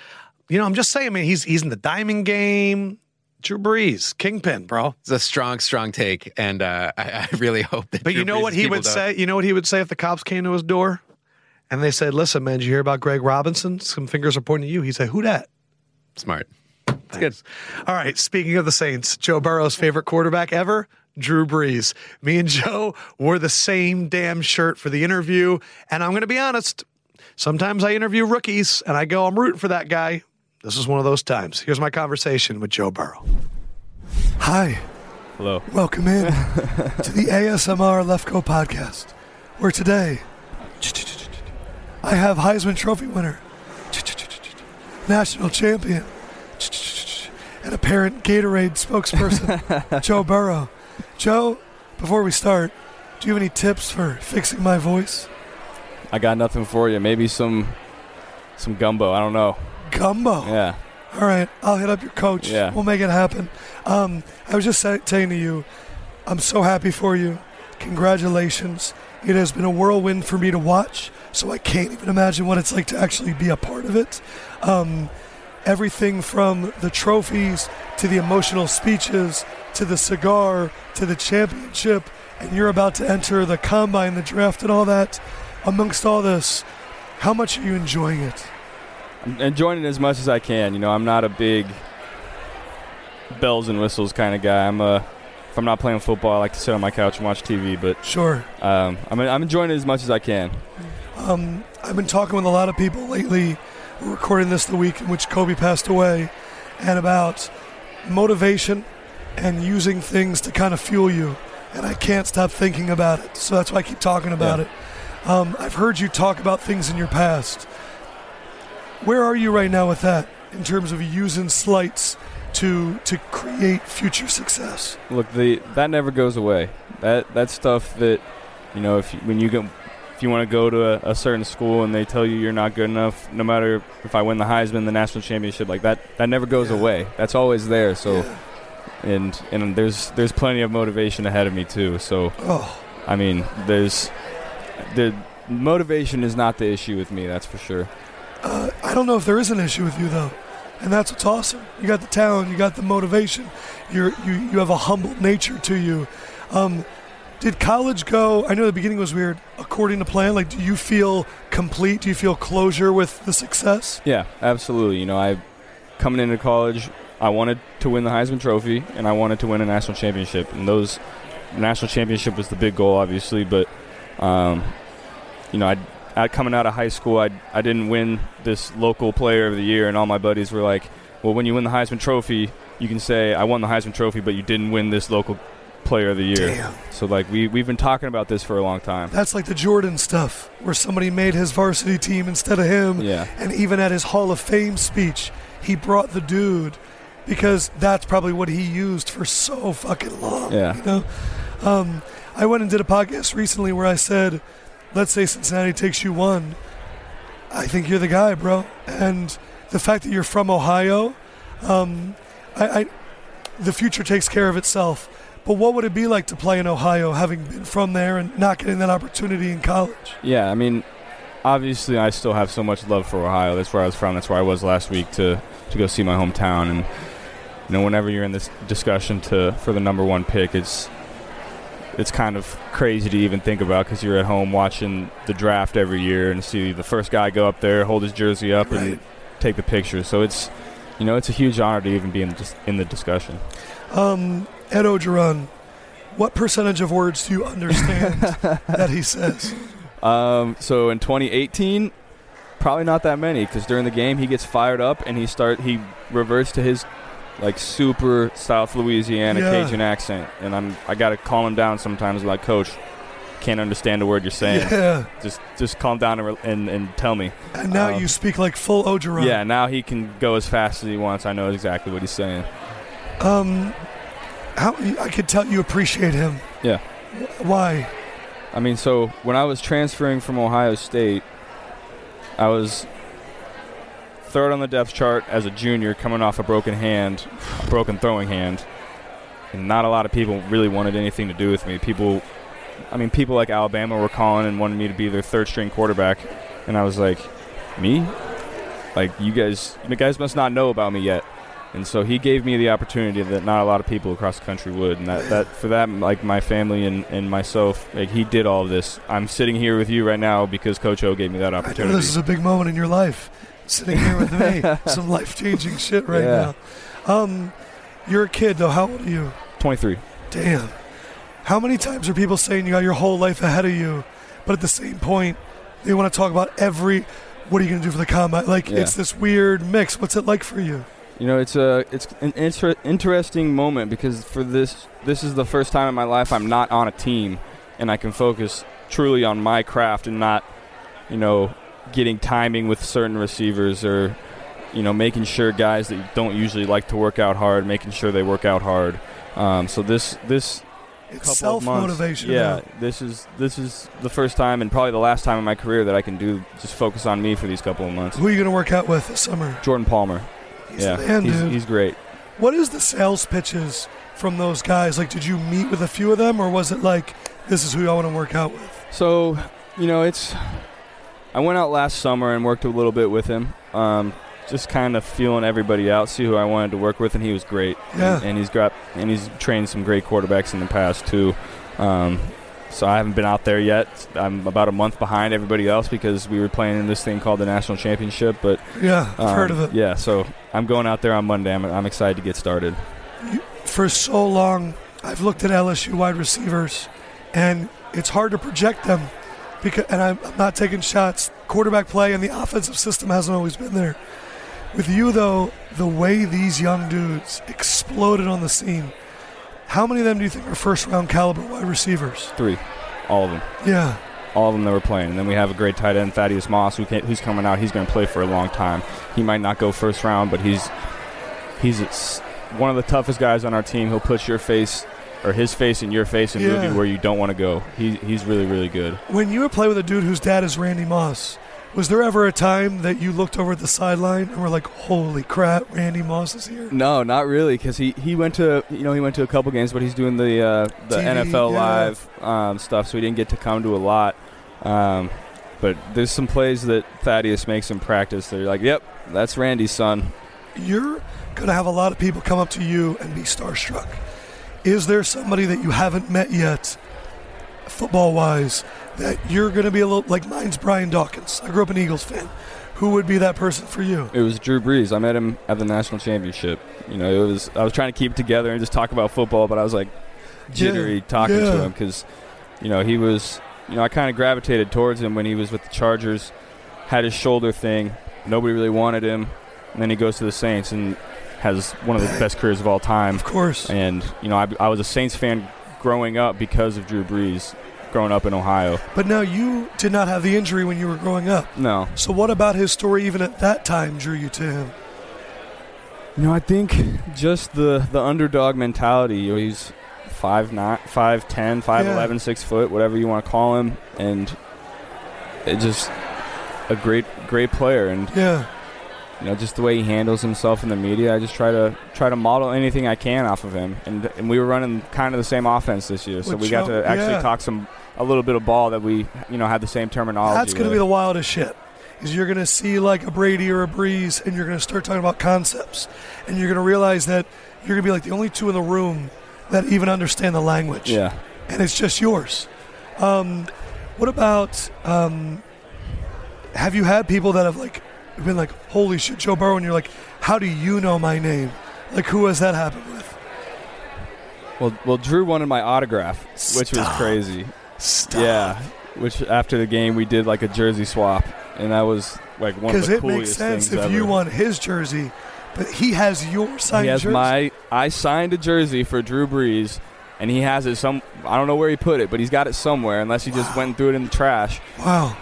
[SPEAKER 1] You know, I'm just saying, man, he's, he's in the diamond game. Drew Brees, kingpin, bro.
[SPEAKER 2] It's a strong, strong take, and uh, I, I really hope that.
[SPEAKER 1] But you know
[SPEAKER 2] Brees'
[SPEAKER 1] what he would
[SPEAKER 2] don't-
[SPEAKER 1] say? You know what he would say if the cops came to his door and they said, "Listen, man, did you hear about Greg Robinson? Some fingers are pointing at you." He'd say, "Who that?"
[SPEAKER 2] Smart. It's good.
[SPEAKER 1] All right. Speaking of the Saints, Joe Burrow's favorite quarterback ever, Drew Brees. Me and Joe wore the same damn shirt for the interview, and I'm going to be honest. Sometimes I interview rookies, and I go, "I'm rooting for that guy." This is one of those times. Here's my conversation with Joe Burrow. Hi.
[SPEAKER 6] Hello.
[SPEAKER 1] Welcome in to the ASMR Lefkoe podcast, where today I have Heisman Trophy winner, national champion, and apparent Gatorade spokesperson, Joe Burrow. Joe, before we start, do you have any tips for fixing my voice?
[SPEAKER 6] I got nothing for you. Maybe some some gumbo. I don't know.
[SPEAKER 1] Gumbo.
[SPEAKER 6] Yeah.
[SPEAKER 5] All right, I'll hit up your coach.
[SPEAKER 6] Yeah.
[SPEAKER 5] We'll make it happen. Um, I was just saying to you, I'm so happy for you. Congratulations. It has been a whirlwind for me to watch, so I can't even imagine what it's like to actually be a part of it. Um, everything from the trophies to the emotional speeches to the cigar to the championship, and you're about to enter the combine, the draft, and all that. Amongst all this, how much are you enjoying it?
[SPEAKER 6] I'm enjoying it as much as I can. You know, I'm not a big bells and whistles kind of guy. I'm a if I'm not playing football, I like to sit on my couch and watch TV. But
[SPEAKER 5] Sure.
[SPEAKER 6] um, I'm I'm enjoying it as much as I can.
[SPEAKER 5] Um, I've been talking with a lot of people lately. We're recording this the week in which Kobe passed away, and about motivation and using things to kind of fuel you. And I can't stop thinking about it. So that's why I keep talking about
[SPEAKER 6] Yeah.
[SPEAKER 5] it. Um, I've heard you talk about things in your past. Where are you right now with that in terms of using slights to to create future success?
[SPEAKER 6] Look, the that never goes away. That that stuff that you know, if you, when you go, if you want to go to a, a certain school and they tell you you're not good enough, no matter if I win the Heisman, the national championship, like that, that never goes
[SPEAKER 5] Yeah.
[SPEAKER 6] away. That's always there. So,
[SPEAKER 5] Yeah.
[SPEAKER 6] and and there's there's plenty of motivation ahead of me too. So,
[SPEAKER 5] Oh,
[SPEAKER 6] I mean, there's the motivation is not the issue with me. That's for sure.
[SPEAKER 5] Uh, I don't know if there is an issue with you though, and that's what's awesome. You got the talent, you got the motivation. You're you you have a humble nature to you. Um, did college go? I know the beginning was weird. According to plan, like, do you feel complete? Do you feel closure with the success?
[SPEAKER 6] Yeah, absolutely. You know, I coming into college, I wanted to win the Heisman Trophy and I wanted to win a national championship, and those national championship was the big goal, obviously. But um, you know, I, I coming out of high school, I I didn't win this local player of the year, and all my buddies were like, "Well, when you win the Heisman Trophy, you can say I won the Heisman Trophy, but you didn't win this local." Player of the year.
[SPEAKER 5] Damn.
[SPEAKER 6] So like we we've been talking about this for a long time.
[SPEAKER 5] That's like the Jordan stuff, where somebody made his varsity team instead of him.
[SPEAKER 6] Yeah.
[SPEAKER 5] And even at his Hall of Fame speech, he brought the dude because that's probably what he used for so fucking long.
[SPEAKER 6] Yeah.
[SPEAKER 5] You know? Um, I went and did a podcast recently where I said, let's say Cincinnati takes you one. I think you're the guy, bro. And the fact that you're from Ohio, um, I, I, the future takes care of itself. But what would it be like to play in Ohio, having been from there and not getting that opportunity in college?
[SPEAKER 6] Yeah, I mean, obviously, I still have so much love for Ohio. That's where I was from. That's where I was last week to to go see my hometown. And you know, whenever you're in this discussion to for the number one pick, it's it's kind of crazy to even think about because you're at home watching the draft every year and see the first guy go up there, hold his jersey up, and take the picture. So it's you know, it's a huge honor to even be in the, in the discussion.
[SPEAKER 5] Um, Ed Orgeron, what percentage of words do you understand that he says?
[SPEAKER 6] Um, so in 2018, probably not that many because during the game he gets fired up and he start he reverts to his like super South Louisiana
[SPEAKER 5] Yeah.
[SPEAKER 6] Cajun accent, and I'm I gotta calm him down sometimes. Like, coach, can't understand a word you're saying.
[SPEAKER 5] Yeah.
[SPEAKER 6] Just just calm down and, and, and tell me.
[SPEAKER 5] And now
[SPEAKER 6] Um,
[SPEAKER 5] you speak like full Orgeron.
[SPEAKER 6] Yeah, now he can go as fast as he wants. I know exactly what he's saying.
[SPEAKER 5] Um, how I could tell you appreciate him.
[SPEAKER 6] Yeah.
[SPEAKER 5] Why?
[SPEAKER 6] I mean, so when I was transferring from Ohio State, I was third on the depth chart as a junior, coming off a broken hand, a broken throwing hand, and not a lot of people really wanted anything to do with me. People, I mean, people like Alabama were calling and wanted me to be their third string quarterback, and I was like, me? Like you guys, you guys must not know about me yet. And so he gave me the opportunity that not a lot of people across the country would, and that, that for that, like my family and, and myself, like he did all of this. I'm sitting here with you right now because Coach O gave me that opportunity.
[SPEAKER 5] this is a big moment in your life. Sitting here with me, some life changing shit right
[SPEAKER 6] Yeah.
[SPEAKER 5] now. Um, you're a kid though. How old are you?
[SPEAKER 6] 23.
[SPEAKER 5] Damn. How many times are people saying you got your whole life ahead of you, but at the same point, they want to talk about every. What are you going to do for the combat? Like
[SPEAKER 6] Yeah.
[SPEAKER 5] it's this weird mix. What's it like for you?
[SPEAKER 6] You know, it's a it's an inter- interesting moment because for this this is the first time in my life I'm not on a team and I can focus truly on my craft and not, you know, getting timing with certain receivers or you know, making sure guys that don't usually like to work out hard, making sure they work out hard. Um, so this this
[SPEAKER 5] It's
[SPEAKER 6] couple
[SPEAKER 5] self motivation.
[SPEAKER 6] yeah, this is this is the first time and probably the last time in my career that I can do just focus on me for these couple of months.
[SPEAKER 5] Who are you going to work out with this summer?
[SPEAKER 6] Jordan Palmer.
[SPEAKER 5] He's
[SPEAKER 6] yeah,
[SPEAKER 5] man,
[SPEAKER 6] he's,
[SPEAKER 5] dude.
[SPEAKER 6] he's great.
[SPEAKER 5] What is the sales pitches from those guys? Like, did you meet with a few of them, or was it like, this is who I want to work out with?
[SPEAKER 6] So, you know, it's. I went out last summer and worked a little bit with him. Um, just kind of feeling everybody out, see who I wanted to work with, and he was great.
[SPEAKER 5] Yeah.
[SPEAKER 6] And, and he's got and he's trained some great quarterbacks in the past too. Um, so I haven't been out there yet. I'm about a month behind everybody else because we were playing in this thing called the national championship. But
[SPEAKER 5] Yeah, I've
[SPEAKER 6] um,
[SPEAKER 5] heard of it.
[SPEAKER 6] Yeah, so I'm going out there on Monday. I'm, I'm excited to get started.
[SPEAKER 5] For so long, I've looked at LSU wide receivers, and it's hard to project them. Because, and I'm, I'm not taking shots. Quarterback play and the offensive system hasn't always been there. With you, though, the way these young dudes exploded on the scene, how many of them do you think are first round caliber wide receivers?
[SPEAKER 6] Three, all of them.
[SPEAKER 5] Yeah.
[SPEAKER 6] all of them that were playing. And then we have a great tight end, Thaddeus Moss, who who's coming out. He's going to play for a long time. He might not go first round, but he's he's one of the toughest guys on our team. He'll put your face or his face in your face and move
[SPEAKER 5] Yeah.
[SPEAKER 6] you where you don't want to go. He, he's really, really good.
[SPEAKER 5] When you were playing with a dude whose dad is Randy Moss, was there ever a time that you looked over at the sideline and were like, "Holy crap, Randy Moss is here"?
[SPEAKER 6] No, not really, because he, he went to you know he went to a couple games, but he's doing the uh, the
[SPEAKER 5] TV,
[SPEAKER 6] NFL
[SPEAKER 5] yeah.
[SPEAKER 6] live um, stuff, so he didn't get to come to a lot. Um, but there's some plays that Thaddeus makes in practice. They're like, "Yep, that's Randy's son."
[SPEAKER 5] You're gonna have a lot of people come up to you and be starstruck. Is there somebody that you haven't met yet, football wise, that you're gonna be a little like mine's Brian Dawkins? I grew up an Eagles fan. Who would be that person for you?
[SPEAKER 6] It was Drew Brees. I met him at the national championship. You know, it was I was trying to keep it together and just talk about football, but I was like jittery
[SPEAKER 5] Yeah,
[SPEAKER 6] talking
[SPEAKER 5] yeah.
[SPEAKER 6] to him because, you know, he was. You know, I kind of gravitated towards him when he was with the Chargers, had his shoulder thing. Nobody really wanted him, and then he goes to the Saints and has one of the best careers of all time.
[SPEAKER 5] Of course.
[SPEAKER 6] And you know, I, I was a Saints fan growing up because of Drew Brees, growing up in Ohio.
[SPEAKER 5] But now you did not have the injury when you were growing up.
[SPEAKER 6] No,
[SPEAKER 5] So what about his story even at that time drew you to him?
[SPEAKER 6] You know, I think just the the underdog mentality. You know, he's five nine, five ten, five
[SPEAKER 5] Yeah.
[SPEAKER 6] eleven, six foot, whatever you want to call him, and it just a great great player. And
[SPEAKER 5] Yeah.
[SPEAKER 6] You know, just the way he handles himself in the media. I just try to try to model anything I can off of him. And and we were running kind of the same offense this year, so
[SPEAKER 5] Which
[SPEAKER 6] we got to actually
[SPEAKER 5] yeah.
[SPEAKER 6] talk some a little bit of ball that we you know had the same terminology.
[SPEAKER 5] That's going to be the wildest shit. Is you're going to see like a Brady or a Brees, and you're going to start talking about concepts, and you're going to realize that you're going to be like the only two in the room that even understand the language,
[SPEAKER 6] yeah.
[SPEAKER 5] and it's just yours. Um, what about? Um, have you had people that have like been like, "Holy shit, Joe Burrow," and you're like, "How do you know my name?" Like, who has that happened with?
[SPEAKER 6] Well, well, Drew wanted my autograph, which was crazy.
[SPEAKER 5] Stop.
[SPEAKER 6] Yeah, which after the game we did like a jersey swap, and that was like one of the coolest things because it
[SPEAKER 5] makes sense if you want his jersey, but he has your signed
[SPEAKER 6] He has
[SPEAKER 5] jersey.
[SPEAKER 6] my. I signed a jersey for Drew Brees, and he has it some. I don't know where he put it, but he's got it somewhere, unless he just went and threw it in the trash.
[SPEAKER 5] wow.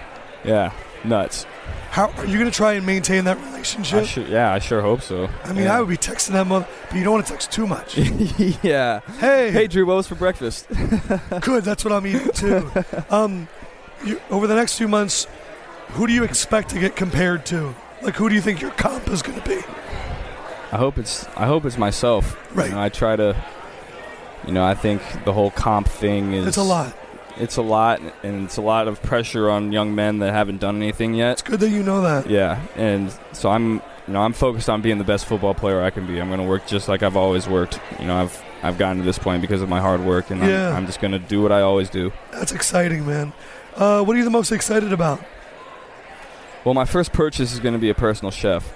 [SPEAKER 6] Yeah, nuts.
[SPEAKER 5] How are you going to try and maintain that
[SPEAKER 6] I
[SPEAKER 5] relationship?
[SPEAKER 6] should, yeah, I sure hope so.
[SPEAKER 5] I mean,
[SPEAKER 6] yeah.
[SPEAKER 5] I would be texting that mother, but you don't want to text too much.
[SPEAKER 6] yeah.
[SPEAKER 5] hey,
[SPEAKER 6] Hey, Drew, what was for breakfast?
[SPEAKER 5] good. That's what I'm eating too. um, you, over the next few months, who do you expect to get compared to? Like, who do you think your comp is going to be?
[SPEAKER 6] I hope it's. I hope it's myself.
[SPEAKER 5] Right.
[SPEAKER 6] You know, I try to. You know, I think the whole comp thing is.
[SPEAKER 5] It's a lot.
[SPEAKER 6] It's a lot, and it's a lot of pressure on young men that haven't done anything yet.
[SPEAKER 5] It's good that you know that.
[SPEAKER 6] Yeah, and so I'm, you know, I'm focused on being the best football player I can be. I'm going to work just like I've always worked. You know, I've I've gotten to this point because of my hard work, and
[SPEAKER 5] Yeah.
[SPEAKER 6] I'm, I'm just going to do what I always do.
[SPEAKER 5] That's exciting, man. Uh, what are you the most excited about?
[SPEAKER 6] Well, my first purchase is going to be a personal chef,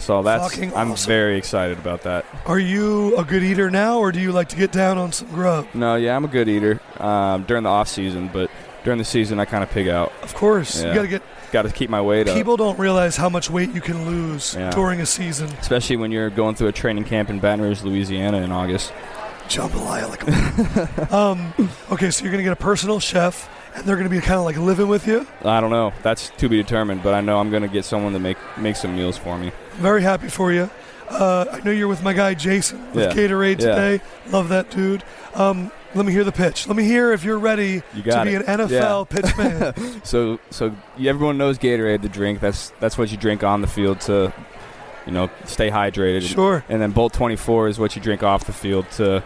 [SPEAKER 6] so that's
[SPEAKER 5] Fucking
[SPEAKER 6] I'm
[SPEAKER 5] awesome.
[SPEAKER 6] very excited about that.
[SPEAKER 5] Are you a good eater now, or do you like to get down on some grub?
[SPEAKER 6] No, yeah, I'm a good eater um, during the off season, but during the season I kind of pig out.
[SPEAKER 5] Of course, you got to get.
[SPEAKER 6] Got to keep my weight up.
[SPEAKER 5] People don't realize how much weight you can lose
[SPEAKER 6] Yeah.
[SPEAKER 5] during a season.
[SPEAKER 6] especially when you're going through a training camp in Baton Rouge, Louisiana in August.
[SPEAKER 5] Jambalaya like a um, okay, so you're gonna get a personal chef, and they're gonna be kind of like living with you.
[SPEAKER 6] I don't know. That's to be determined, but I know I'm going to get someone to make make some meals for me.
[SPEAKER 5] Very happy for you. Uh, I know you're with my guy Jason with
[SPEAKER 6] Yeah.
[SPEAKER 5] Gatorade
[SPEAKER 6] Yeah.
[SPEAKER 5] today. Love that dude. Um, let me hear the pitch. Let me hear if you're ready
[SPEAKER 6] You
[SPEAKER 5] to be
[SPEAKER 6] it.
[SPEAKER 5] an NFL pitch man.
[SPEAKER 6] So so everyone knows Gatorade, the drink. That's that's what you drink on the field to You know, stay hydrated.
[SPEAKER 5] Sure.
[SPEAKER 6] And then Bolt 24 is what you drink off the field to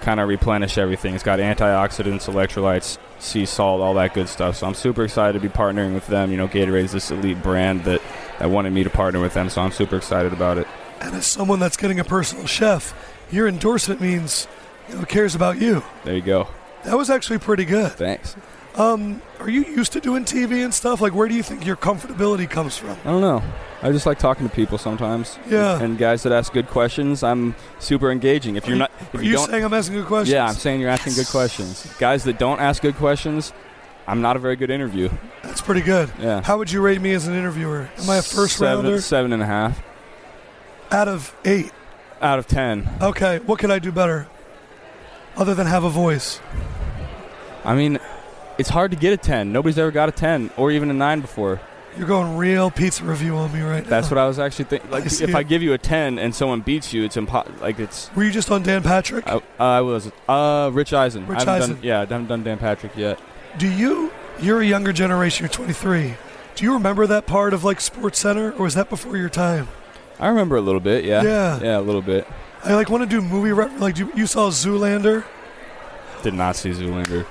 [SPEAKER 6] kind of replenish everything. It's got antioxidants, electrolytes, sea salt, all that good stuff. So I'm super excited to be partnering with them. You know, Gatorade is this elite brand that, that wanted me to partner with them, so I'm super excited about it.
[SPEAKER 5] And as someone that's getting a personal chef, your endorsement means you know cares about you.
[SPEAKER 6] There you go.
[SPEAKER 5] That was actually pretty good.
[SPEAKER 6] Thanks.
[SPEAKER 5] Um, are you used to doing TV and stuff? Like, where do you think your comfortability comes from?
[SPEAKER 6] I don't know. I just like talking to people sometimes.
[SPEAKER 5] Yeah.
[SPEAKER 6] And guys that ask good questions, I'm super engaging. If you're not, if
[SPEAKER 5] Are
[SPEAKER 6] you,
[SPEAKER 5] you,
[SPEAKER 6] don't,
[SPEAKER 5] saying I'm asking good questions?
[SPEAKER 6] yeah, I'm saying you're asking good questions. Guys that don't ask good questions, I'm not a very good interview.
[SPEAKER 5] That's pretty good.
[SPEAKER 6] Yeah.
[SPEAKER 5] How would you rate me as an interviewer? Am I a first
[SPEAKER 6] seven,
[SPEAKER 5] rounder?
[SPEAKER 6] Seven and a half
[SPEAKER 5] Out of eight.
[SPEAKER 6] out of ten.
[SPEAKER 5] Okay, what could I do better? Other than have a voice.
[SPEAKER 6] I mean, it's hard to get a ten. Nobody's ever got a ten or even a nine before.
[SPEAKER 5] You're going real pizza review on me right now.
[SPEAKER 6] That's what I was actually thinking. Like,
[SPEAKER 5] I
[SPEAKER 6] if I give you a ten and someone beats you, it's impo- like it's.
[SPEAKER 5] Were you just on Dan Patrick?
[SPEAKER 6] I, I was uh Rich Eisen.
[SPEAKER 5] Rich
[SPEAKER 6] I
[SPEAKER 5] Eisen.
[SPEAKER 6] Done, yeah, I haven't done Dan Patrick yet.
[SPEAKER 5] Do you? You're a younger generation. You're 23. Do you remember that part of like Sports Center, or was that before your time?
[SPEAKER 6] I remember a little bit. Yeah.
[SPEAKER 5] Yeah.
[SPEAKER 6] Yeah, a little bit.
[SPEAKER 5] I like want to do movie rep. Like you, you saw Zoolander,
[SPEAKER 6] Did not see Zoolander.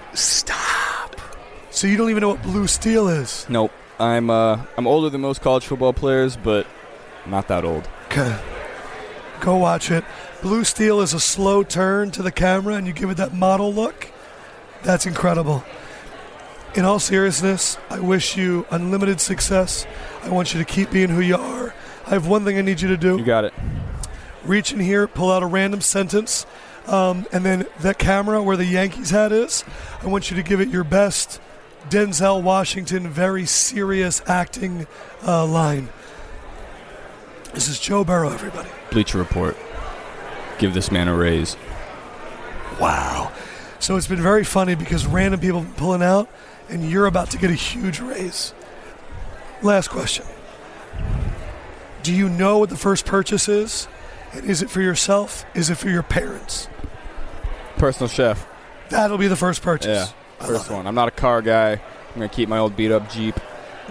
[SPEAKER 5] So you don't even know what Blue Steel is.
[SPEAKER 6] Nope. I'm uh I'm older than most college football players, but not that old.
[SPEAKER 5] Okay. Go watch it. Blue Steel is a slow turn to the camera, and you give it that model look. That's incredible. In all seriousness, I wish you unlimited success. I want you to keep being who you are. I have one thing I need you to do.
[SPEAKER 6] You got it.
[SPEAKER 5] reach in here, pull out a random sentence, um, and then that camera where the Yankees hat is, I want you to give it your best Denzel Washington, very serious acting uh, line. This is Joe Burrow, everybody.
[SPEAKER 6] Bleacher Report. Give this man a raise.
[SPEAKER 5] Wow. So it's been very funny because random people have been pulling out, and you're about to get a huge raise. Last question Do you know what the first purchase is? And is it for yourself? Is it for your parents?
[SPEAKER 6] Personal chef.
[SPEAKER 5] That'll be the first purchase. I
[SPEAKER 6] First
[SPEAKER 5] love it.
[SPEAKER 6] one. I'm not a car guy. I'm gonna keep my old beat up Jeep.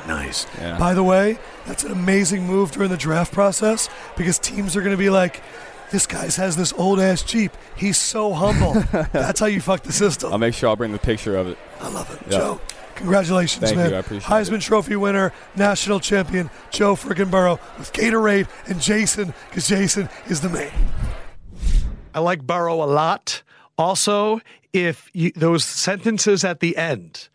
[SPEAKER 5] Nice.
[SPEAKER 6] Yeah.
[SPEAKER 5] By the way, that's an amazing move during the draft process because teams are going to be like, this guy's has this old ass Jeep. He's so humble. that's how you fuck the system.
[SPEAKER 6] I'll make sure I'll bring the picture of it.
[SPEAKER 5] I love it.
[SPEAKER 6] Yeah.
[SPEAKER 5] Joe, congratulations,
[SPEAKER 6] Thank
[SPEAKER 5] man.
[SPEAKER 6] you, I appreciate
[SPEAKER 5] Heisman Trophy winner, national champion, Joe friggin' Burrow with Gatorade and Jason because Jason is the man. I like Burrow a lot. Also, if you, those sentences at the end,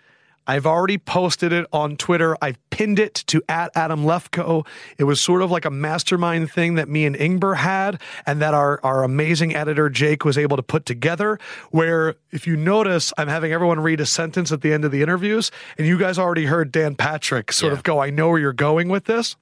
[SPEAKER 5] I've already posted it on Twitter. I've pinned it to at Adam Lefkoe. It was sort of like a mastermind thing that me and Ingber had, and that our, our amazing editor Jake was able to put together. Where, if you notice, I'm having everyone read a sentence at the end of the interviews, and you guys already heard Dan Patrick sort
[SPEAKER 2] Yeah.
[SPEAKER 5] of go, I know where you're going with this.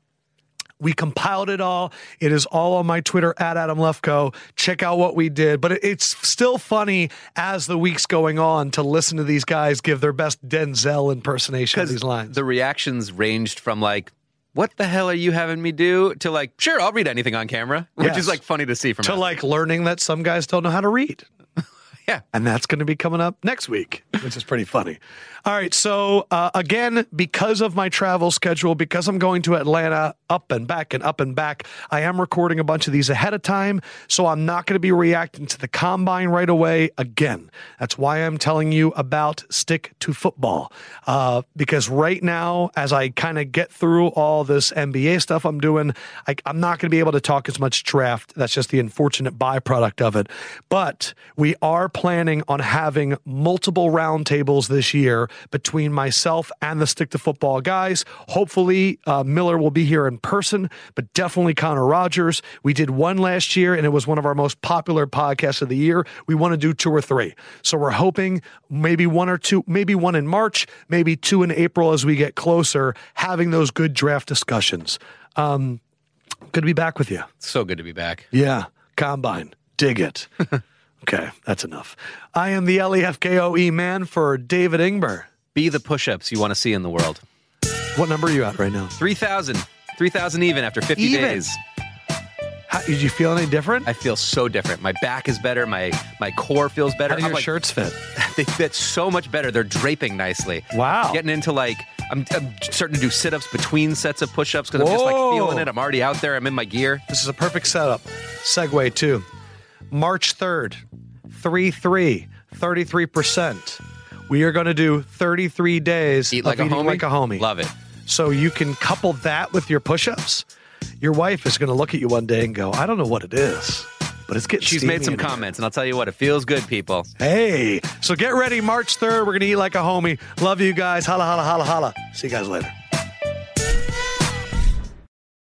[SPEAKER 5] We compiled it all. It is all on my Twitter at Adam Lefkoe. Check out what we did. But it's still funny as the week's going on to listen to these guys give their best Denzel impersonation of these lines.
[SPEAKER 2] the reactions ranged from like, "What the hell are you having me do?" to like, "Sure, I'll read anything on camera," which
[SPEAKER 5] Yes.
[SPEAKER 2] is like funny to see from
[SPEAKER 5] to
[SPEAKER 2] out
[SPEAKER 5] like learning that some guys don't know how to read.
[SPEAKER 2] Yeah.
[SPEAKER 5] And that's going to be coming up next week, which is pretty funny. All right. So, uh, again, because of my travel schedule, because I'm going to Atlanta up and back and up and back, I am recording a bunch of these ahead of time. So, I'm not going to be reacting to the combine right away again. That's why I'm telling you about Stick to Football. Uh, because right now, as I kind of get through all this NBA stuff I'm doing, I, I'm not going to be able to talk as much draft. That's just the unfortunate byproduct of it. But we are planning on having multiple roundtables this year between myself and the Stick to Football guys. Hopefully, uh, Miller will be here in person, but definitely Connor Rogers. We did one last year, and it was one of our most popular podcasts of the year. We want to do two or three. So we're hoping maybe one or two, maybe one in March, maybe two in April as we get closer, having those good draft discussions. Um, good to be back with you.
[SPEAKER 2] So good to be back.
[SPEAKER 5] Yeah, combine. Dig it. okay, that's enough. I am the LEFKOE E man for David Ingber.
[SPEAKER 2] Be the push-ups you want to see in the world.
[SPEAKER 5] What number are you at right now?
[SPEAKER 2] 3,000. 3,000 even after 50
[SPEAKER 5] Even?
[SPEAKER 2] days.
[SPEAKER 5] How, did you feel any different?
[SPEAKER 2] I feel so different. My back is better. My my core feels better.
[SPEAKER 5] How do
[SPEAKER 2] I'm
[SPEAKER 5] your
[SPEAKER 2] like-
[SPEAKER 5] shirts fit?
[SPEAKER 2] They fit so much better. They're draping nicely.
[SPEAKER 5] Wow.
[SPEAKER 2] Getting into like I'm, I'm starting to do sit ups between sets of push ups because I'm just like
[SPEAKER 1] Whoa.
[SPEAKER 2] feeling it. I'm already out there. I'm in my gear.
[SPEAKER 1] This is a perfect setup. Segue to March 3rd, 3 3, 33%. We are going to do 33 days
[SPEAKER 2] Eat like
[SPEAKER 1] of
[SPEAKER 2] a
[SPEAKER 1] eating
[SPEAKER 2] homie.
[SPEAKER 1] like a homie.
[SPEAKER 2] Love it.
[SPEAKER 1] So you can couple that with your push ups. Your wife is going to look at you one day and go, I don't know what it is, but it's getting
[SPEAKER 2] She's
[SPEAKER 1] steamy
[SPEAKER 2] made some
[SPEAKER 1] in here."
[SPEAKER 2] comments, and I'll tell you what, it feels good, people.
[SPEAKER 1] Hey, so get ready. March 3rd, we're going to eat like a homie. Love you guys. Holla, holla, holla, holla. See you guys later.